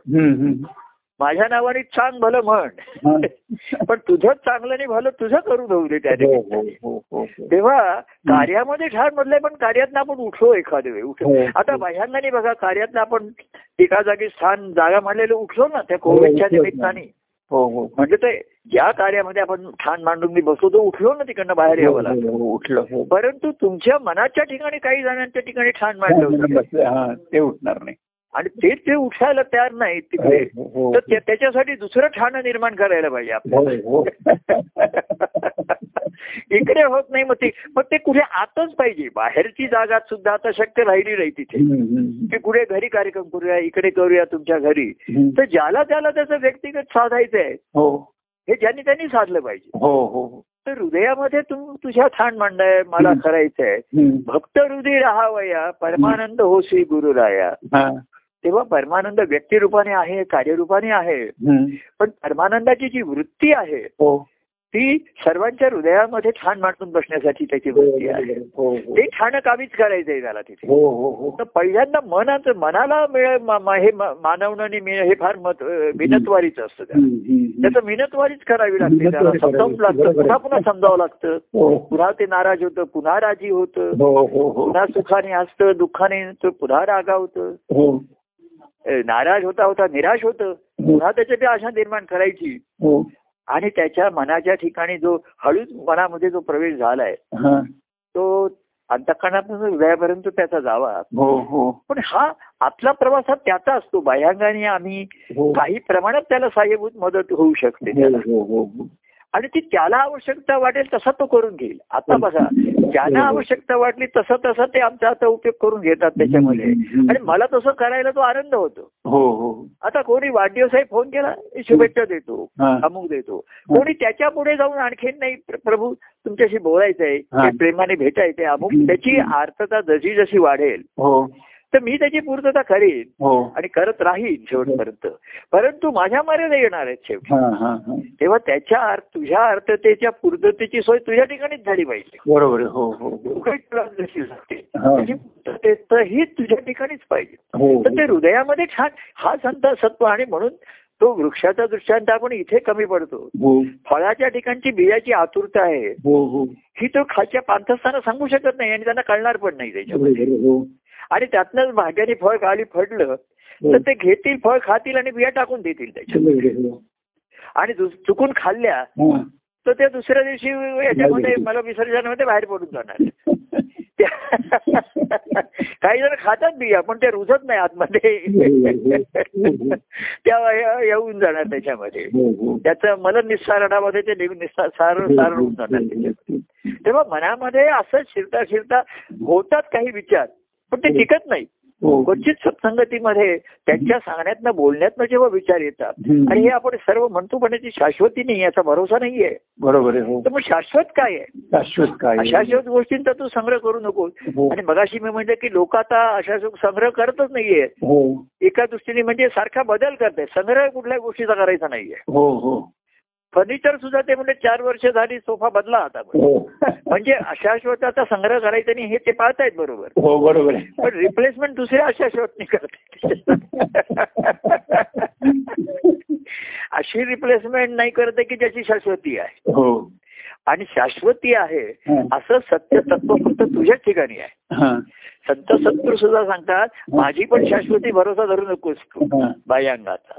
माझ्या नावाने चांग भलं म्हण हा. पण तुझं चांगलं नाही भलं तुझं करून होऊ दे त्या हो. हो हो हो तेव्हा कार्यामध्ये ठाण मधलंय पण कार्यातनं आपण उठलो एखाद्या वेळी उठलो हो. आता बाह्यांनी बघा कार्यातनं आपण एका जागी स्थान जागा मांडलेलं उठलो ना त्या कोविडच्या. निमित्ताने हो हो. म्हणजे ते ज्या कार्यामध्ये आपण ठाण मांडून मी बसलो तो उठलो ना तिकडनं बाहेर यावं लागलं हो, हो, उठलं हो. परंतु तुमच्या मनाच्या ठिकाणी काही जणांच्या ठिकाणी ठाण मांडलं हा ते उठणार नाही. आणि ते ते उठायला तयार नाही तिकडे हो, हो. तर त्या- त्याच्यासाठी दुसरं ठाणं निर्माण करायला पाहिजे आपल्याला हो हो इकडे होत नाही मग ते मग ते कुठे आतच पाहिजे बाहेरची जागा सुद्धा आता शक्य राहिली नाही तिथे. की कुठे घरी कार्यक्रम करूया इकडे करूया तुमच्या घरी. तर ज्याला त्याला त्याचं व्यक्तिगत साधायचं आहे हो हे ज्यांनी त्यांनी साधलं पाहिजे हो हो हो. तर हृदयामध्ये तू तुझ्या ठाण मांडाय मला. करायचंय. भक्त हृदय राहावया परमानंद होसी गुरुराया हा. तेव्हा परमानंद व्यक्तिरूपाने आहे कार्यरूपाने आहे. पण परमानंदाची जी वृत्ती आहे हो. ती सर्वांच्या हृदयामध्ये ठाण मांडून बसण्यासाठी त्याची वृत्ती आहे. हो हो ते ठाण कामीच करायचंय त्याला तिथे. तर पहिल्यांदा मनाचं मनाला मिळ हे मानवणं आणि मिळ- हे फार मत मिनतवारीच असतं. त्याचं मिनतवारीच करावी लागते त्याला. समजावून लागते. पुन्हा. पुन्हा समजावं लागतं. पुन्हा ते नाराज होतं पुन्हा राजी होतं. पुन्हा सुखाने असतं दुःखाने तो पुन्हा रागावतं. नाराज होता होता निराश होतं. पुन्हा त्याच्यात आशा निर्माण करायची. हो. आणि त्याच्या मनाच्या ठिकाणी जो हळूच मनामध्ये जो प्रवेश झालाय हा. तो अंतकरणापासून हृदयापर्यंत त्याचा जावा. हो हो. पण हा आतला प्रवास हा त्याचा असतो. बाह्यांगाने आम्ही हो. काही प्रमाणात त्याला सहाय्यभूत मदत होऊ शकते हो. हो हो हो. आणि ती त्याला आवश्यकता वाटेल तसा तो करून घेईल. आता बघा ज्यांना आवश्यकता वाटली तसं तसं ते आमचा आता उपयोग करून घेतात त्याच्यामध्ये. आणि मला तसं करायला तो आनंद होतो. हो हो. आता कोणी वाढदिवसाही फोन केला शुभेच्छा देतो. अमुक देतो. कोणी त्याच्या पुढे जाऊन आणखीन नाही प्र- प्रभू तुमच्याशी बोलायचंय प्रेमाने भेटायचंय अमुक त्याची आर्थता जशी जशी वाढेल हो. तर मी त्याची पूर्तता करेन हो. आणि करत राहीन शेवटपर्यंत. परंतु माझ्या मर्यादा येणार आहेत शेवटी. हा हा हा. तेव्हा त्याच्या अर्थ तुझ्या अर्थतेच्या पूर्ततेची सोय तुझ्या ठिकाणीच झाली पाहिजे. बरोबर. हो हो हा. तुझ्या ठिकाणीच पाहिजे. हो तर ते हृदयामध्ये छान हा संत सत्व आणि म्हणून तो वृक्षाचा दृष्टांत आपण इथे कमी पडतो. फळाच्या ठिकाणची बियाची आतुरता आहे. हो तो खालच्या पांथस्थाना सांगू शकत नाही आणि त्यांना कळणार पण नाही त्याच्यामध्ये. आणि त्यातनंच भाग्याने फळ खाली फडलं तर ते घेतील फळ खातील आणि बिया टाकून देतील आहे. हो. आणि चुकून खाल्ल्या हा. तर त्या दुसऱ्या दिवशी याच्यामध्ये मला विसर्जनामध्ये बाहेर पडून जाणार. त्या- काही जण खातात बिया पण ते रुजत नाही आतमध्ये. त्या ये- येऊन जाणार त्याच्यामध्ये. हो हो. त्याचं मला निस्सारणामध्ये ते निघून निस्सार सार सारण होऊन जाणार त्याच्यात तेव्हा मनामध्ये असं शिरता शिरता होतात काही विचार. पण ते टिकत नाही. हो. क्वचित सत्संगतीमध्ये त्यांच्या सांगण्यातनं बोलण्यातनं जेव्हा विचार येतात. आणि हे आपण सर्व म्हणतो पण याची शाश्वती नाही याचा भरोसा नाहीये बरोबर आहे हो. तर मग शाश्वत काय आहे? शाश्वत काय आहे? अशाश्वत गोष्टींचा तू संग्रह करू नको हो. आणि मगाशी मी म्हटलं की लोक आता अशाश्वत संग्रह करतच नाहीये. हो. एका दृष्टीने म्हणजे सारखा बदल करते संग्रह कुठल्या गोष्टीचा करायचा नाहीये. हो हो. फर्निचर सुद्धा ते म्हणजे चार वर्ष झाली सोफा बदला आता हो. म्हणजे अशाश्वताचा संग्रह करायचा नाही हे ते पाळतायत बरोबर. हो बरोबर पण रिप्लेसमेंट दुसऱ्या अशाश्वतनी करते अशी रिप्लेसमेंट नाही करते की ज्याची शाश्वती आहे. हो. आणि शाश्वती आहे हा. असं सत्य तत्व फक्त तुझ्याच ठिकाणी आहे हा. संत सत्तर सुद्धा सांगतात माझी पण शाश्वती भरोसा धरू नकोस हा. बाह्यांगाचा.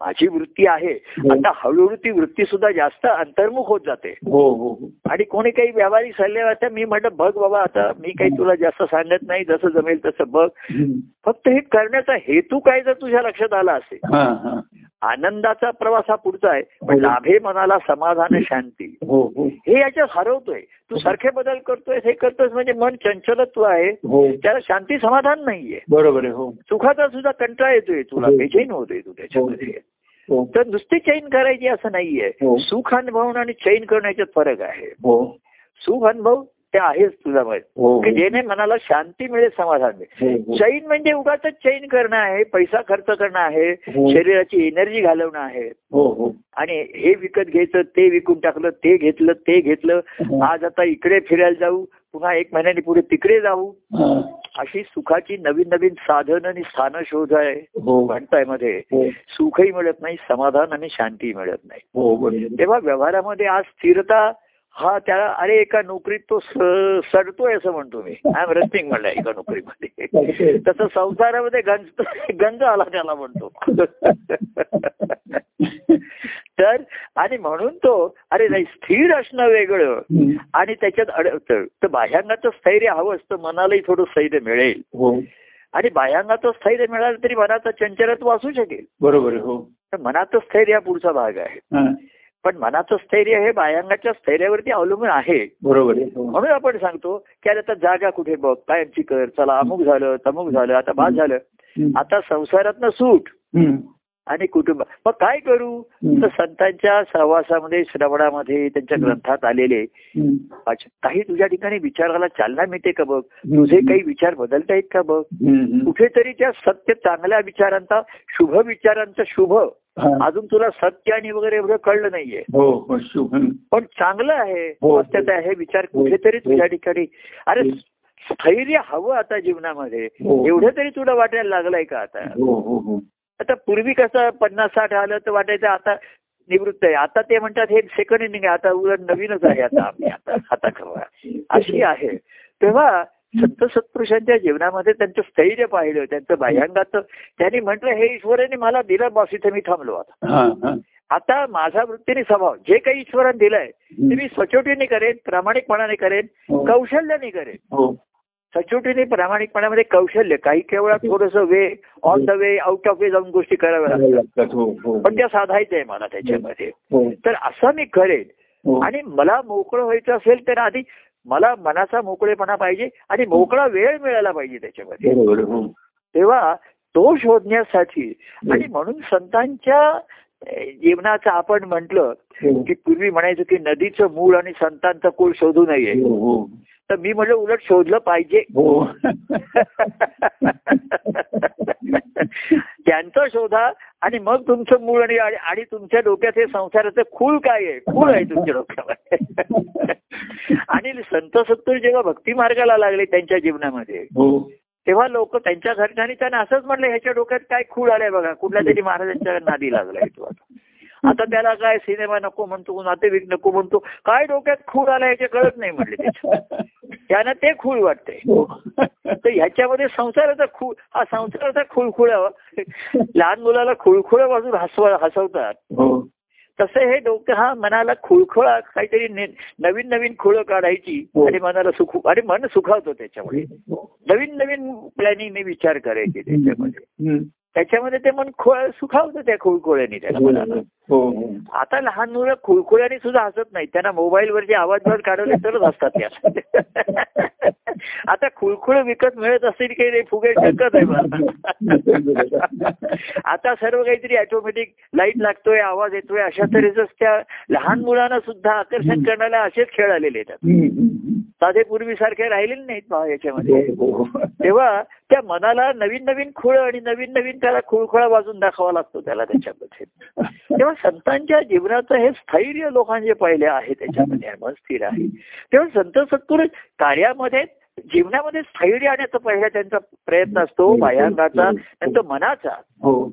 माझी वृत्ती आहे आता हळूहळू ती वृत्ती सुद्धा जास्त अंतर्मुख होत जाते हो हो हो. आणि कोणी काही व्यावहारिक सल्ले आता मी म्हटलं बघ बाबा आता मी काही तुला जास्त सांगत नाही जसं जमेल तसं बघ. फक्त हे करण्याचा हेतू काय जर तुझ्या लक्षात आला असेल हा हा आनंदाचा प्रवास हा पुढचा आहे पण हो. लाभे मनाला समाधान शांती. हो हो. हे याच्यात हरवतोय. तू सारखे बदल करतोय हे करतोय म्हणजे मन चंचलत्व आहे. त्याला शांती समाधान नाहीये. बरोबर आहे हो. सुखाचा सुद्धा कंटाळा येतोय तुला. बेचैन होतोय तू त्याच्यामध्ये. तर नुसती चैन करायची असं नाहीये. सुख अनुभवणं आणि चैन करणं याच्यात फरक आहे. हो. सुख अनुभव ते आहेच तुझा मध्ये हो. जेणे मनाला शांती मिळेल समाधान मिळेल. हो, हो. चैन म्हणजे उगाच चैन करणं आहे पैसा खर्च करणं आहे. शरीराची एनर्जी घालवणं आहे. आणि हे विकत घ्यायचं ते विकून टाकलं ते घेतलं ते घेतलं. आज आता इकडे फिरायला जाऊ पुन्हा एक महिन्याने पुढे तिकडे जाऊ. अशी सुखाची नवीन नवीन साधन आणि स्थानं शोध आहे म्हणतायमध्ये. सुखही मिळत नाही समाधान आणि शांती मिळत नाही. तेव्हा व्यवहारामध्ये आज स्थिरता हा त्याला अरे एका नोकरीत तो सडतोय असं म्हणतो मी. आय एम रस्टिंग म्हणलं एका नोकरीमध्ये. तसं संसारामध्ये गंज गंज आला त्याला म्हणतो. तर आणि म्हणून तो अरे नाही स्थिर असणं वेगळं. आणि त्याच्यात अडकतं तर बाह्यांगाचं स्थैर्य हवं असतं मनालाही थोडं स्थैर्य मिळेल. हो. आणि बाह्यांगाचं स्थैर्य मिळालं तरी मनाचं चंचलत्व असू शकेल. बरोबर हो. तर मनाचं स्थैर्य हा पुढचा भाग आहे. पण मनाचं स्थैर्य हे बाह्यांगाच्या स्थैर्यावरती अवलंबून आहे बरोबर म्हणून आपण सांगतो की अरे आता जागा कुठे बघ कायमची कर चला अमुक झालं तमुक झालं आता बाद झालं. आता संसारातनं सूट. आणि कुटुंब मग काय करू. तर संतांच्या सहवासामध्ये श्रवणामध्ये त्यांच्या ग्रंथात आलेले काही तुझ्या ठिकाणी विचाराला चालना मिळते का बघ. तुझे काही विचार बदलतायत का बघ. कुठेतरी त्या सत्य चांगल्या विचारांचा शुभ विचारांचा शुभ. अजून तुला सत्य आणि वगैरे एवढं कळलं नाहीये हो हो. पण चांगलं आहे हो. सत्यता आहे विचार हो. कुठेतरी हो. तुझ्या ठिकाणी अरे हो. स्थैर्य हवं आता जीवनामध्ये हो. एवढं तरी तुला वाटायला लागलंय का आता हो हो हो आता पूर्वी कसं पन्नास साठ आलं तर वाटायचं आता निवृत्त आहे आता ते म्हणतात हे सेकंड इनिंग आहे आता उलट नवीनच आहे आता आम्ही आता आता खवा अशी आहे तेव्हा संत सत्पुरुषांच्या जीवनामध्ये त्यांचं स्थैर्य पाहिलं त्यांचं बाह्यांगाचं. त्यांनी म्हटलं हे ईश्वराने मला दिलं बॉस इथे मी थांबलो आता. आता माझा वृत्तीने स्वभाव जे काही ईश्वराने दिलंय ते मी सचोटीने करेन प्रामाणिकपणाने करेन हो. कौशल्याने करेन. हो. सचोटीने प्रामाणिकपणामध्ये कौशल्य काही केवळ थोडस way on the way out of way जाऊन गोष्टी कराव्या लागतात. हो पण त्या साधायचं आहे मला त्याच्यामध्ये. तर असं मी करेन. आणि मला मोकळं व्हायचं असेल तर आधी मला मनाचा मोकळेपणा पाहिजे आणि मोकळा वेळ मिळायला पाहिजे त्याच्यामध्ये. हो. तेव्हा तो शोधण्यासाठी आणि म्हणून संतांच्या जीवनाचं आपण म्हटलं की पूर्वी म्हणायचं की नदीचं मूळ आणि संतांचा कुळ शोधू नये. हो हो. तर मी म्हटलं उलट शोधलं पाहिजे. हो. त्यांचं शोधा आणि मग तुमचं मूळ आणि आणि तुमच्या डोक्यात हे संसाराचं खूळ काय आहे? खूळ आहे तुमच्या डोक्यावर आणि संत सत्तूर जेव्हा भक्ती मार्गाला लागले त्यांच्या जीवनामध्ये हो. तेव्हा लोक त्यांच्या घरच्यांनी त्यांना असंच म्हटलं ह्याच्या डोक्यात काय खूळ आलाय बघा. कुठल्या तरी महाराजांच्या नादी लागलाय तो आता. आता त्याला काय सिनेमा नको म्हणतो नातेवाईक नको म्हणतो काय डोक्यात खूळ आला ह्याचे कळत नाही त्याच्या त्यांना ते खूळ वाटते हो. तर ह्याच्यामध्ये संसाराचा खूळ हा संसाराचा खुळखुळ लहान मुलाला खुळखुळ वाजून हसव हसवतात. हो. तसं हे डोकं हा मनाला खुळखुळा काहीतरी नवीन नवीन खुळ काढायची हो. आणि मनाला सुख आणि मन सुखावतो त्याच्यामुळे नवीन नवीन प्लॅनिंगने विचार करायचे त्याच्यामध्ये. त्याच्यामध्ये ते मन खोळ सुखावतं त्या खुळखुळ्याने त्याला. मनाला. आता लहान मुलं खुळखुळ्याने सुद्धा हसत नाही त्यांना मोबाईलवरचे आवाज जर काढवले तरच हसतात त्या आता खुळखुळ विकत मिळत असेल काही नाही फुगे शकत आहे आता सर्व काहीतरी ऑटोमॅटिक लाइट लागतोय आवाज येतोय अशा तऱ्हेच त्या लहान मुलांना सुद्धा आकर्षण करण्याला असेच खेळ आलेले हम्म. साधे पूर्वीसारखे राहिलेले नाहीत याच्यामध्ये. हो, हो. तेव्हा त्या मनाला नवीन नवीन खुळ आणि नवीन नवीन त्याला खुळखुळा वाजून दाखवा लागतो त्याला त्याच्यामध्ये. तेव्हा संतांच्या जीवनाचं हे स्थैर्य लोकांचे पहिले आहे त्याच्यामध्ये मन स्थिर आहे. तेव्हा संत सत्पुर कार्यामध्ये जीवनामध्ये स्थैर्य आणण्याचा पहिला त्यांचा प्रयत्न असतो बाह्यांगाचा नंतर मनाचा. हो.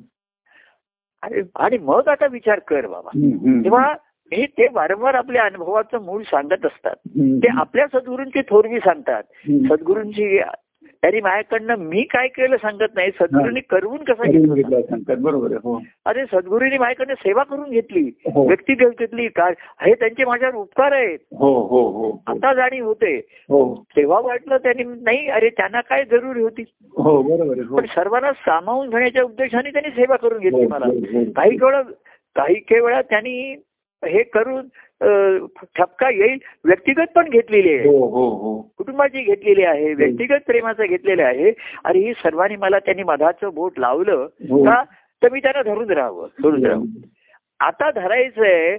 आणि आणि मग आता विचार कर बाबा. तेव्हा हे ते वारंवार आपल्या अनुभवाचं मूळ सांगत असतात. ते आपल्या सद्गुरूंची थोरवी सांगतात. सद्गुरूंची त्यांनी माझ्याकडनं मी काय केलं सांगत नाही. सद्गुरूंनी करवून कसं घेतलं सांगतात. बरोबर हो. अरे सद्गुरूंनी माझ्याकडनं सेवा करून घेतली. हो. व्यक्तिगत घेतली. काय? हे त्यांचे माझ्यावर उपकार आहेत. हो हो हो. हो. आता जाणीव होते. हो. तेव्हा वाटलं त्यांनी नाही अरे त्यांना काय जरुरी होती? हो बरोबर पण सर्वांना सामावून घेण्याच्या उद्देशाने त्यांनी सेवा करून घेतली मला. काही वेळा काही काही वेळा त्यांनी हे करून ठपका येईल व्यक्तिगत पण घेतलेली आहे. हो हो हो. कुटुंबाची घेतलेली आहे व्यक्तिगत प्रेमाचं घेतलेलं आहे. आणि ही सर्वांनी मला त्यांनी मधाचं बोट लावलं. का? तर मी त्यांना धरून राहावं सोडून राहावं. आता धरायचंय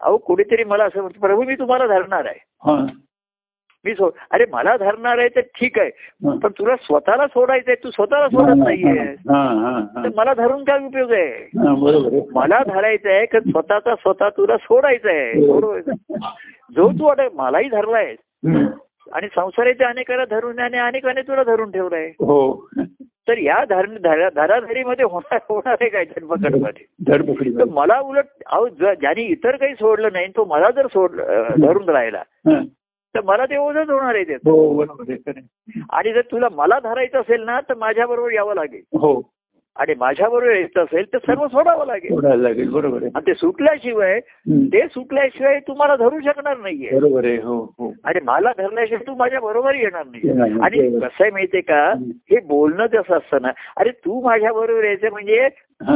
अहो कुठेतरी मला असं म्हणतं प्रभू मी तुम्हाला धरणार आहे. हा. मी सोड अरे मला धरणार आहे तर ठीक आहे. पण तुला स्वतःला सोडायचंय तू स्वतःला सोडत नाहीये. तर मला धरून काय उपयोग आहे? हा, बरोबर आहे. मला धरायचंय की स्वतःचा स्वतः तुला सोडायचा आहे. जो तू आता मलाही धरलाय. आणि संसाराच्या अनेकाला धरून आणि अनेकाने तुला धरून ठेवलंय. हो. तर या धर धरा- धराधरीमध्ये होणार होणार आहे काय धरपकडमध्ये धरपकडी तर मला उलट अहो ज्याने इतर काही सोडलं नाही तो मला जर सोड धरून राहिला. तर मला ते ओझच होणार आहे ते. हो. आणि जर तुला मला धरायचं असेल ना तर माझ्या बरोबर यावं लागेल. हो. आणि माझ्या बरोबर यायचं असेल तर सर्व सोडावं लागेल. सोडायला लागेल बरोबर आहे. आणि ते सुटल्याशिवाय. ते सुटल्याशिवाय तुम्हाला धरू शकणार नाहीये. बरोबर आहे हो हो. आणि मला धरल्याशिवाय तू माझ्या बरोबर येणार नाही. आणि. कसं आहे माहितीये का. हे बोलणं जसं असतं ना अरे तू माझ्या बरोबर यायचं म्हणजे.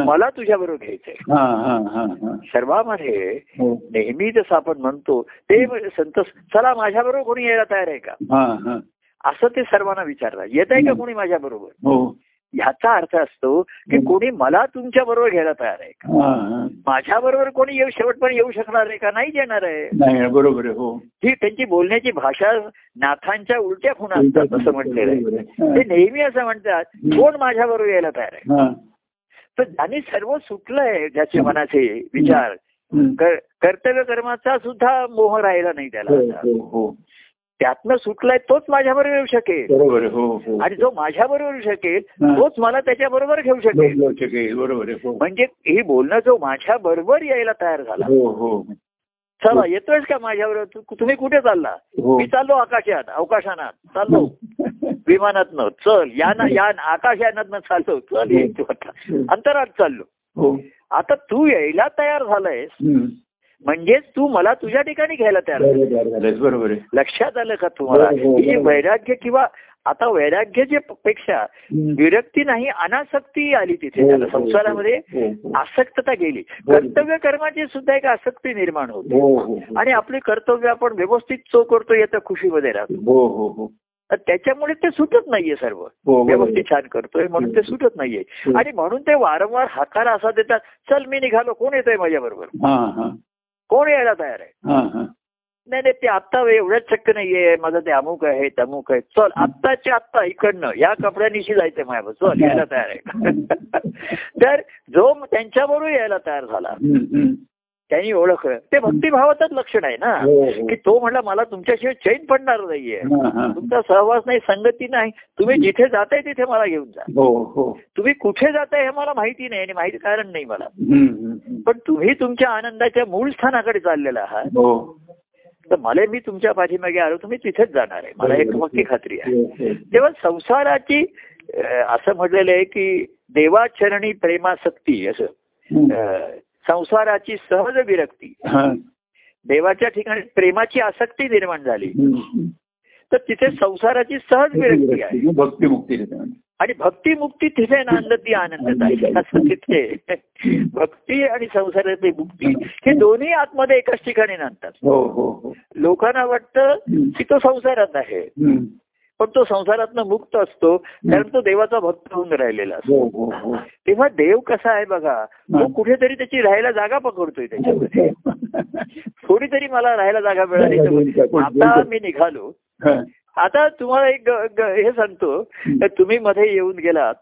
मला तुझ्या बरोबर घ्यायचंय सर्वांमध्ये हो. नेहमी जसं आपण म्हणतो ते संत चला माझ्या बरोबर कोणी यायला तयार आहे का? असं ते सर्वांना विचारतात. येत आहे का कोणी माझ्या बरोबर? हो. ह्याचा अर्थ असतो की. कोणी मला तुमच्या बरोबर घ्यायला तयार आहे का? माझ्या बरोबर कोणी येऊ शेवटपर्यंत येऊ शकणार आहे का? नाही येणार आहे. नाही बरोबर आहे हो. ही त्यांची बोलण्याची भाषा नाथांच्या उलट्या खुणा असतात असं म्हटलेलं आहे. ते नेहमी असं म्हणतात कोण माझ्या बरोबर यायला तयार आहे. तर ज्यांनी सर्व सुटलंय ज्याचे मनाचे विचार कर्तव्य कर्माचा सुद्धा मोह राहिला नाही त्याला हो. त्यातनं सुटलाय तोच माझ्या बरोबर येऊ शकेल. बरोबर हो हो. आणि जो माझ्या बरोबर येऊ शकेल. तोच मला त्याच्या बरोबर घेऊ शकेल. बरोबर शकेल. बरोबर आहे हो. म्हणजे ही बोलणं जो माझ्या बरोबर यायला तयार झाला. हो हो. चला येतोयस का माझ्याबरोबर? तुम्ही कुठे चालला? मी चाललो आकाशात अवकाशानात. चाललो. विमानातनं. चल यान यान आकाशयानातनं चाललो. चल ये अंतरात चाललो. आता तू यायला तयार झालायस. म्हणजेच तू मला तुझ्या ठिकाणी घ्यायला तयार. बरोबर लक्षात आलं का तुम्हाला? हो, हो, ही. वैराग्य किंवा आता वैराग्याच्या पेक्षा. विरक्ती नाही अनासक्ती आली तिथे. हो, त्याला संसारामध्ये. आसक्तता गेली. कर्तव्य कर्माची सुद्धा एक आसक्ती निर्माण होते. आणि आपली कर्तव्य आपण व्यवस्थित चो करतो याच्या खुशीमध्ये राहतो. तर त्याच्यामुळे ते सुटत नाहीये सर्व. व्यवस्थित छान करतोय म्हणून ते सुटत नाहीये. आणि म्हणून ते वारंवार हाकार असा देतात चल मी निघालो. कोण येतोय माझ्या बरोबर हा हा. कोण यायला तयार आहे? हा हा. नाही नाही ते आत्ता एवढंच शक्य नाहीये माझं ते अमुक आहे तमुक आहे. चल आत्ताच्या आत्ता इकडनं या कपड्यानिशी जायचंय माझ्याबरोबर. चल यायला तयार आहे. तर जो त्यांच्याबरोबर यायला तयार झाला. त्यांनी ओळखलं ते भक्तिभावाचंच लक्षण आहे ना. हो, हो. की तो म्हणला मला तुमच्याशिवाय चैन पडणार नाहीये. तुमचा सहवास नाही संगती नाही. तुम्ही जिथे जाताय तिथे मला घेऊन जा. हो तुम्ही कुठे जाताय हे मला माहिती नाही आणि माहिती कारण नाही मला. पण तुम्ही तुमच्या आनंदाच्या मूळ स्थानाकडे चाललेला आहात. हो. तर मला मी तुमच्या पाठीमागे आलो तुम्ही तिथेच जाणार आहे. मला एक पक्की खात्री आहे. तेव्हा संसाराची असं म्हटलेलं आहे की देवाचरणी प्रेमासक्ती असं. संसाराची सहज विरक्ती. देवाच्या ठिकाणी प्रेमाची आसक्ती निर्माण झाली. तर तिथे संसाराची सहज विरक्ती आहे. भक्ती मुक्ती आणि भक्ती मुक्ती तिथे नांदती आनंद आहे. असं तिथे. भक्ती आणि संसारातली मुक्ती हे दोन्ही आतमध्ये एकाच ठिकाणी नांदतात. हो हो हो. लोकांना वाटतं की तो संसारात आहे. पण तो संसारातनं मुक्त असतो कारण तो देवाचा भक्त होऊन राहिलेला असतो. हो हो हो. तेव्हा देव कसा आहे बघा तो कुठेतरी त्याची राहायला जागा पकडतोय त्याच्यामध्ये. थोडी तरी मला राहायला जागा मिळाली आता मी निघालो. आता तुम्हाला एक हे सांगतो. तुम्ही मध्ये येऊन गेलात.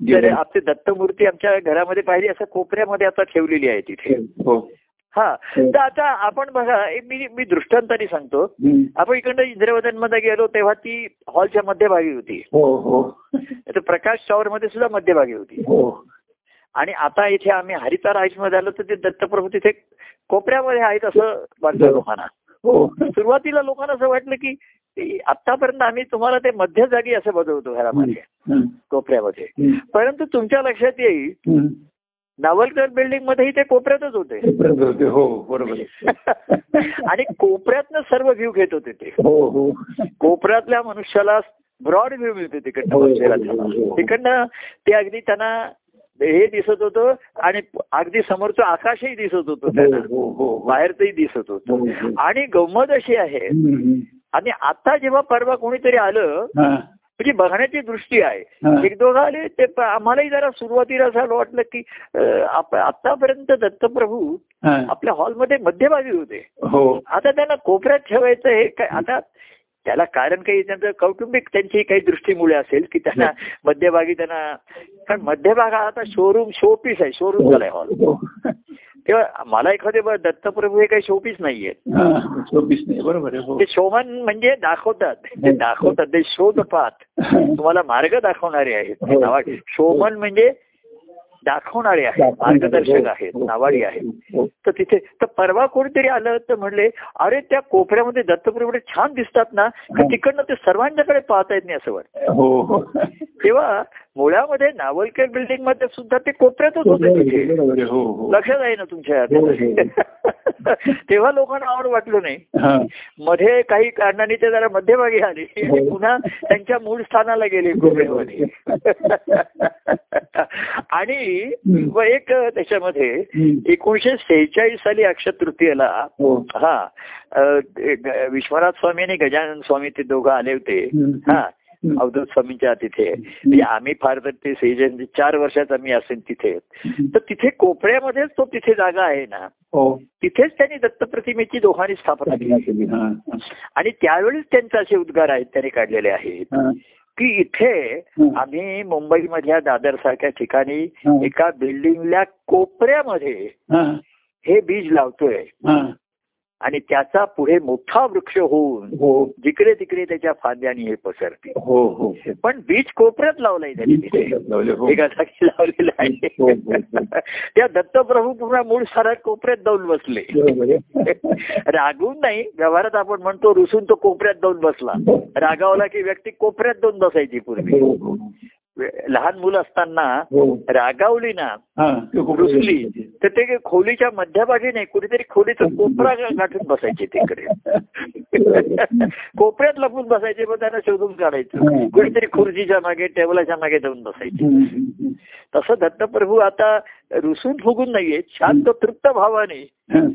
तर आपली दत्तमूर्ती आमच्या घरामध्ये पाहिली असं कोपऱ्यामध्ये आता ठेवलेली आहे तिथे. हो. हा. तर आता आपण बघा मी मी दृष्टांताने सांगतो. आपण इकडनं इंद्रवदनमध्ये गेलो तेव्हा ती हॉलच्या मध्यभागी होती. हो हो. तर प्रकाश टॉवर मध्ये सुद्धा मध्यभागी होती. आणि आता इथे आम्ही हरिता राईसमध्ये आलो तर ते दत्तप्रभू तिथे कोपऱ्यामध्ये आहेत असं वाटतं लोकांना हो. सुरुवातीला लोकांना असं वाटलं की आतापर्यंत आम्ही तुम्हाला ते मध्य जागी असं बदलतो घरामध्ये. कोपऱ्यामध्ये. परंतु तुमच्या लक्षात येईल. नावलकर बिल्डिंग मध्येही ते कोपऱ्यातच होते. हो बरोबर. आणि कोपऱ्यातनं सर्व व्ह्यू घेत होते ते. हो हो. कोपऱ्यातल्या मनुष्याला ब्रॉड व्ह्यू मिळते तिकडनं हो, हो. तिकडनं ते अगदी त्यांना हे दिसत होतं आणि अगदी समोरचं आकाशही दिसत होतं त्यांना. बाहेरचंही दिसत होतं. आणि गंमत अशी आहे. आणि आता जेव्हा परवा कोणीतरी आलं म्हणजे बघण्याची दृष्टी आहे. एक दोघं आले ते आम्हालाही जरा सुरुवातीला असं वाटलं की आतापर्यंत दत्तप्रभू. आपल्या हॉलमध्ये मध्यभागी होते. हो. आता त्यांना कोपऱ्यात ठेवायचं हे काय आता त्याला कारण काही त्यांचं कौटुंबिक त्यांची काही दृष्टीमुळे असेल की त्यांना मध्यभागी त्यांना कारण मध्यभाग हा आता शोरूम शोपीस आहे. शोरूम झालाय हॉल हो. तेव्हा मला एखादे दत्तप्रभू हे काही शोपीस नाहीये. हा, चोवीस नाही. बरोबर आहे हो ते शोभन म्हणजे दाखवतात. ते दाखवतात ते शोध पाहत तुम्हाला मार्ग दाखवणारे आहेत. हो. शोमन म्हणजे दाखवणारे आहेत मार्गदर्शक आहेत नावाडी आहेत. हो. तर तिथे तर परवा कोणीतरी आलं तर म्हणले अरे त्या कोपऱ्यामध्ये दत्तप्रभू छान दिसतात ना तिकडनं ते सर्वांच्याकडे पाहता येत नाही असं वाटतं. हो हो. तेव्हा मुळामध्ये नावलकर बिल्डिंगमध्ये सुद्धा ते कोपऱ्यातच होते तिथे. बरोबर आहे, हो हो. लक्षात आहे ना तुमच्या हो, तेव्हा लोकांना आवड वाटलं नाही. मध्ये काही कारणाने ते जरा मध्यभागी आले. पुन्हा त्यांच्या मूळ स्थानाला गेले कोपऱ्यामध्ये. आणि. व एक त्याच्यामध्ये. एकोणीशे सेहेचाळीस साली अक्षय तृतीयेला हो. विश्वनाथ स्वामी आणि गजानन स्वामी ते दोघं आले होते. हा. अवधूत स्वामींच्या तिथे म्हणजे आम्ही फार तर ते सेजन चार वर्षाचा मी असेन तिथे. तर तिथे कोपऱ्यामध्येच तो तिथे जागा आहे ना? हो. तिथेच त्यांनी दत्तप्रतिमेची दोघांनी स्थापना केली. आणि त्यावेळेस त्यांचे असे उद्गार आहेत त्यांनी काढलेले आहेत. की इथे. आम्ही मुंबईमधल्या दादर सारख्या ठिकाणी. एका बिल्डिंगला कोपऱ्यामध्ये हा, बीज लावतोय. आणि त्याचा पुढे मोठा वृक्ष होऊन हो. जिकडे तिकडे त्याच्या फांद्यानी हे पसरते. हो हो. पण बीज कोपऱ्यात लावलंय त्यांनी हो. एका जागी लावलेलं आहे. त्या दत्तप्रभू पुन्हा मूळ सारा कोपऱ्यात जाऊन बसले. रागवून नाही व्यवहारात आपण म्हणतो रुसून तो कोपऱ्यात जाऊन बसला. रागावला की व्यक्ती कोपऱ्यात जाऊन बसायची पूर्वी. लहान मुलं असताना हो. रागावली ना रुसली तर ते खोलीच्या मध्यभागी नाही कुठेतरी खोलीचा कोपरा गाठून बसायचे तिकडे कोपऱ्यात लपून बसायचे पण त्यांना शोधून काढायचं. कुठेतरी खुर्चीच्या मागे टेबलाच्या मागे जाऊन बसायचे. तसं दत्तप्रभू आता रुसून फुगून नाहीये शांत तृप्त भावाने.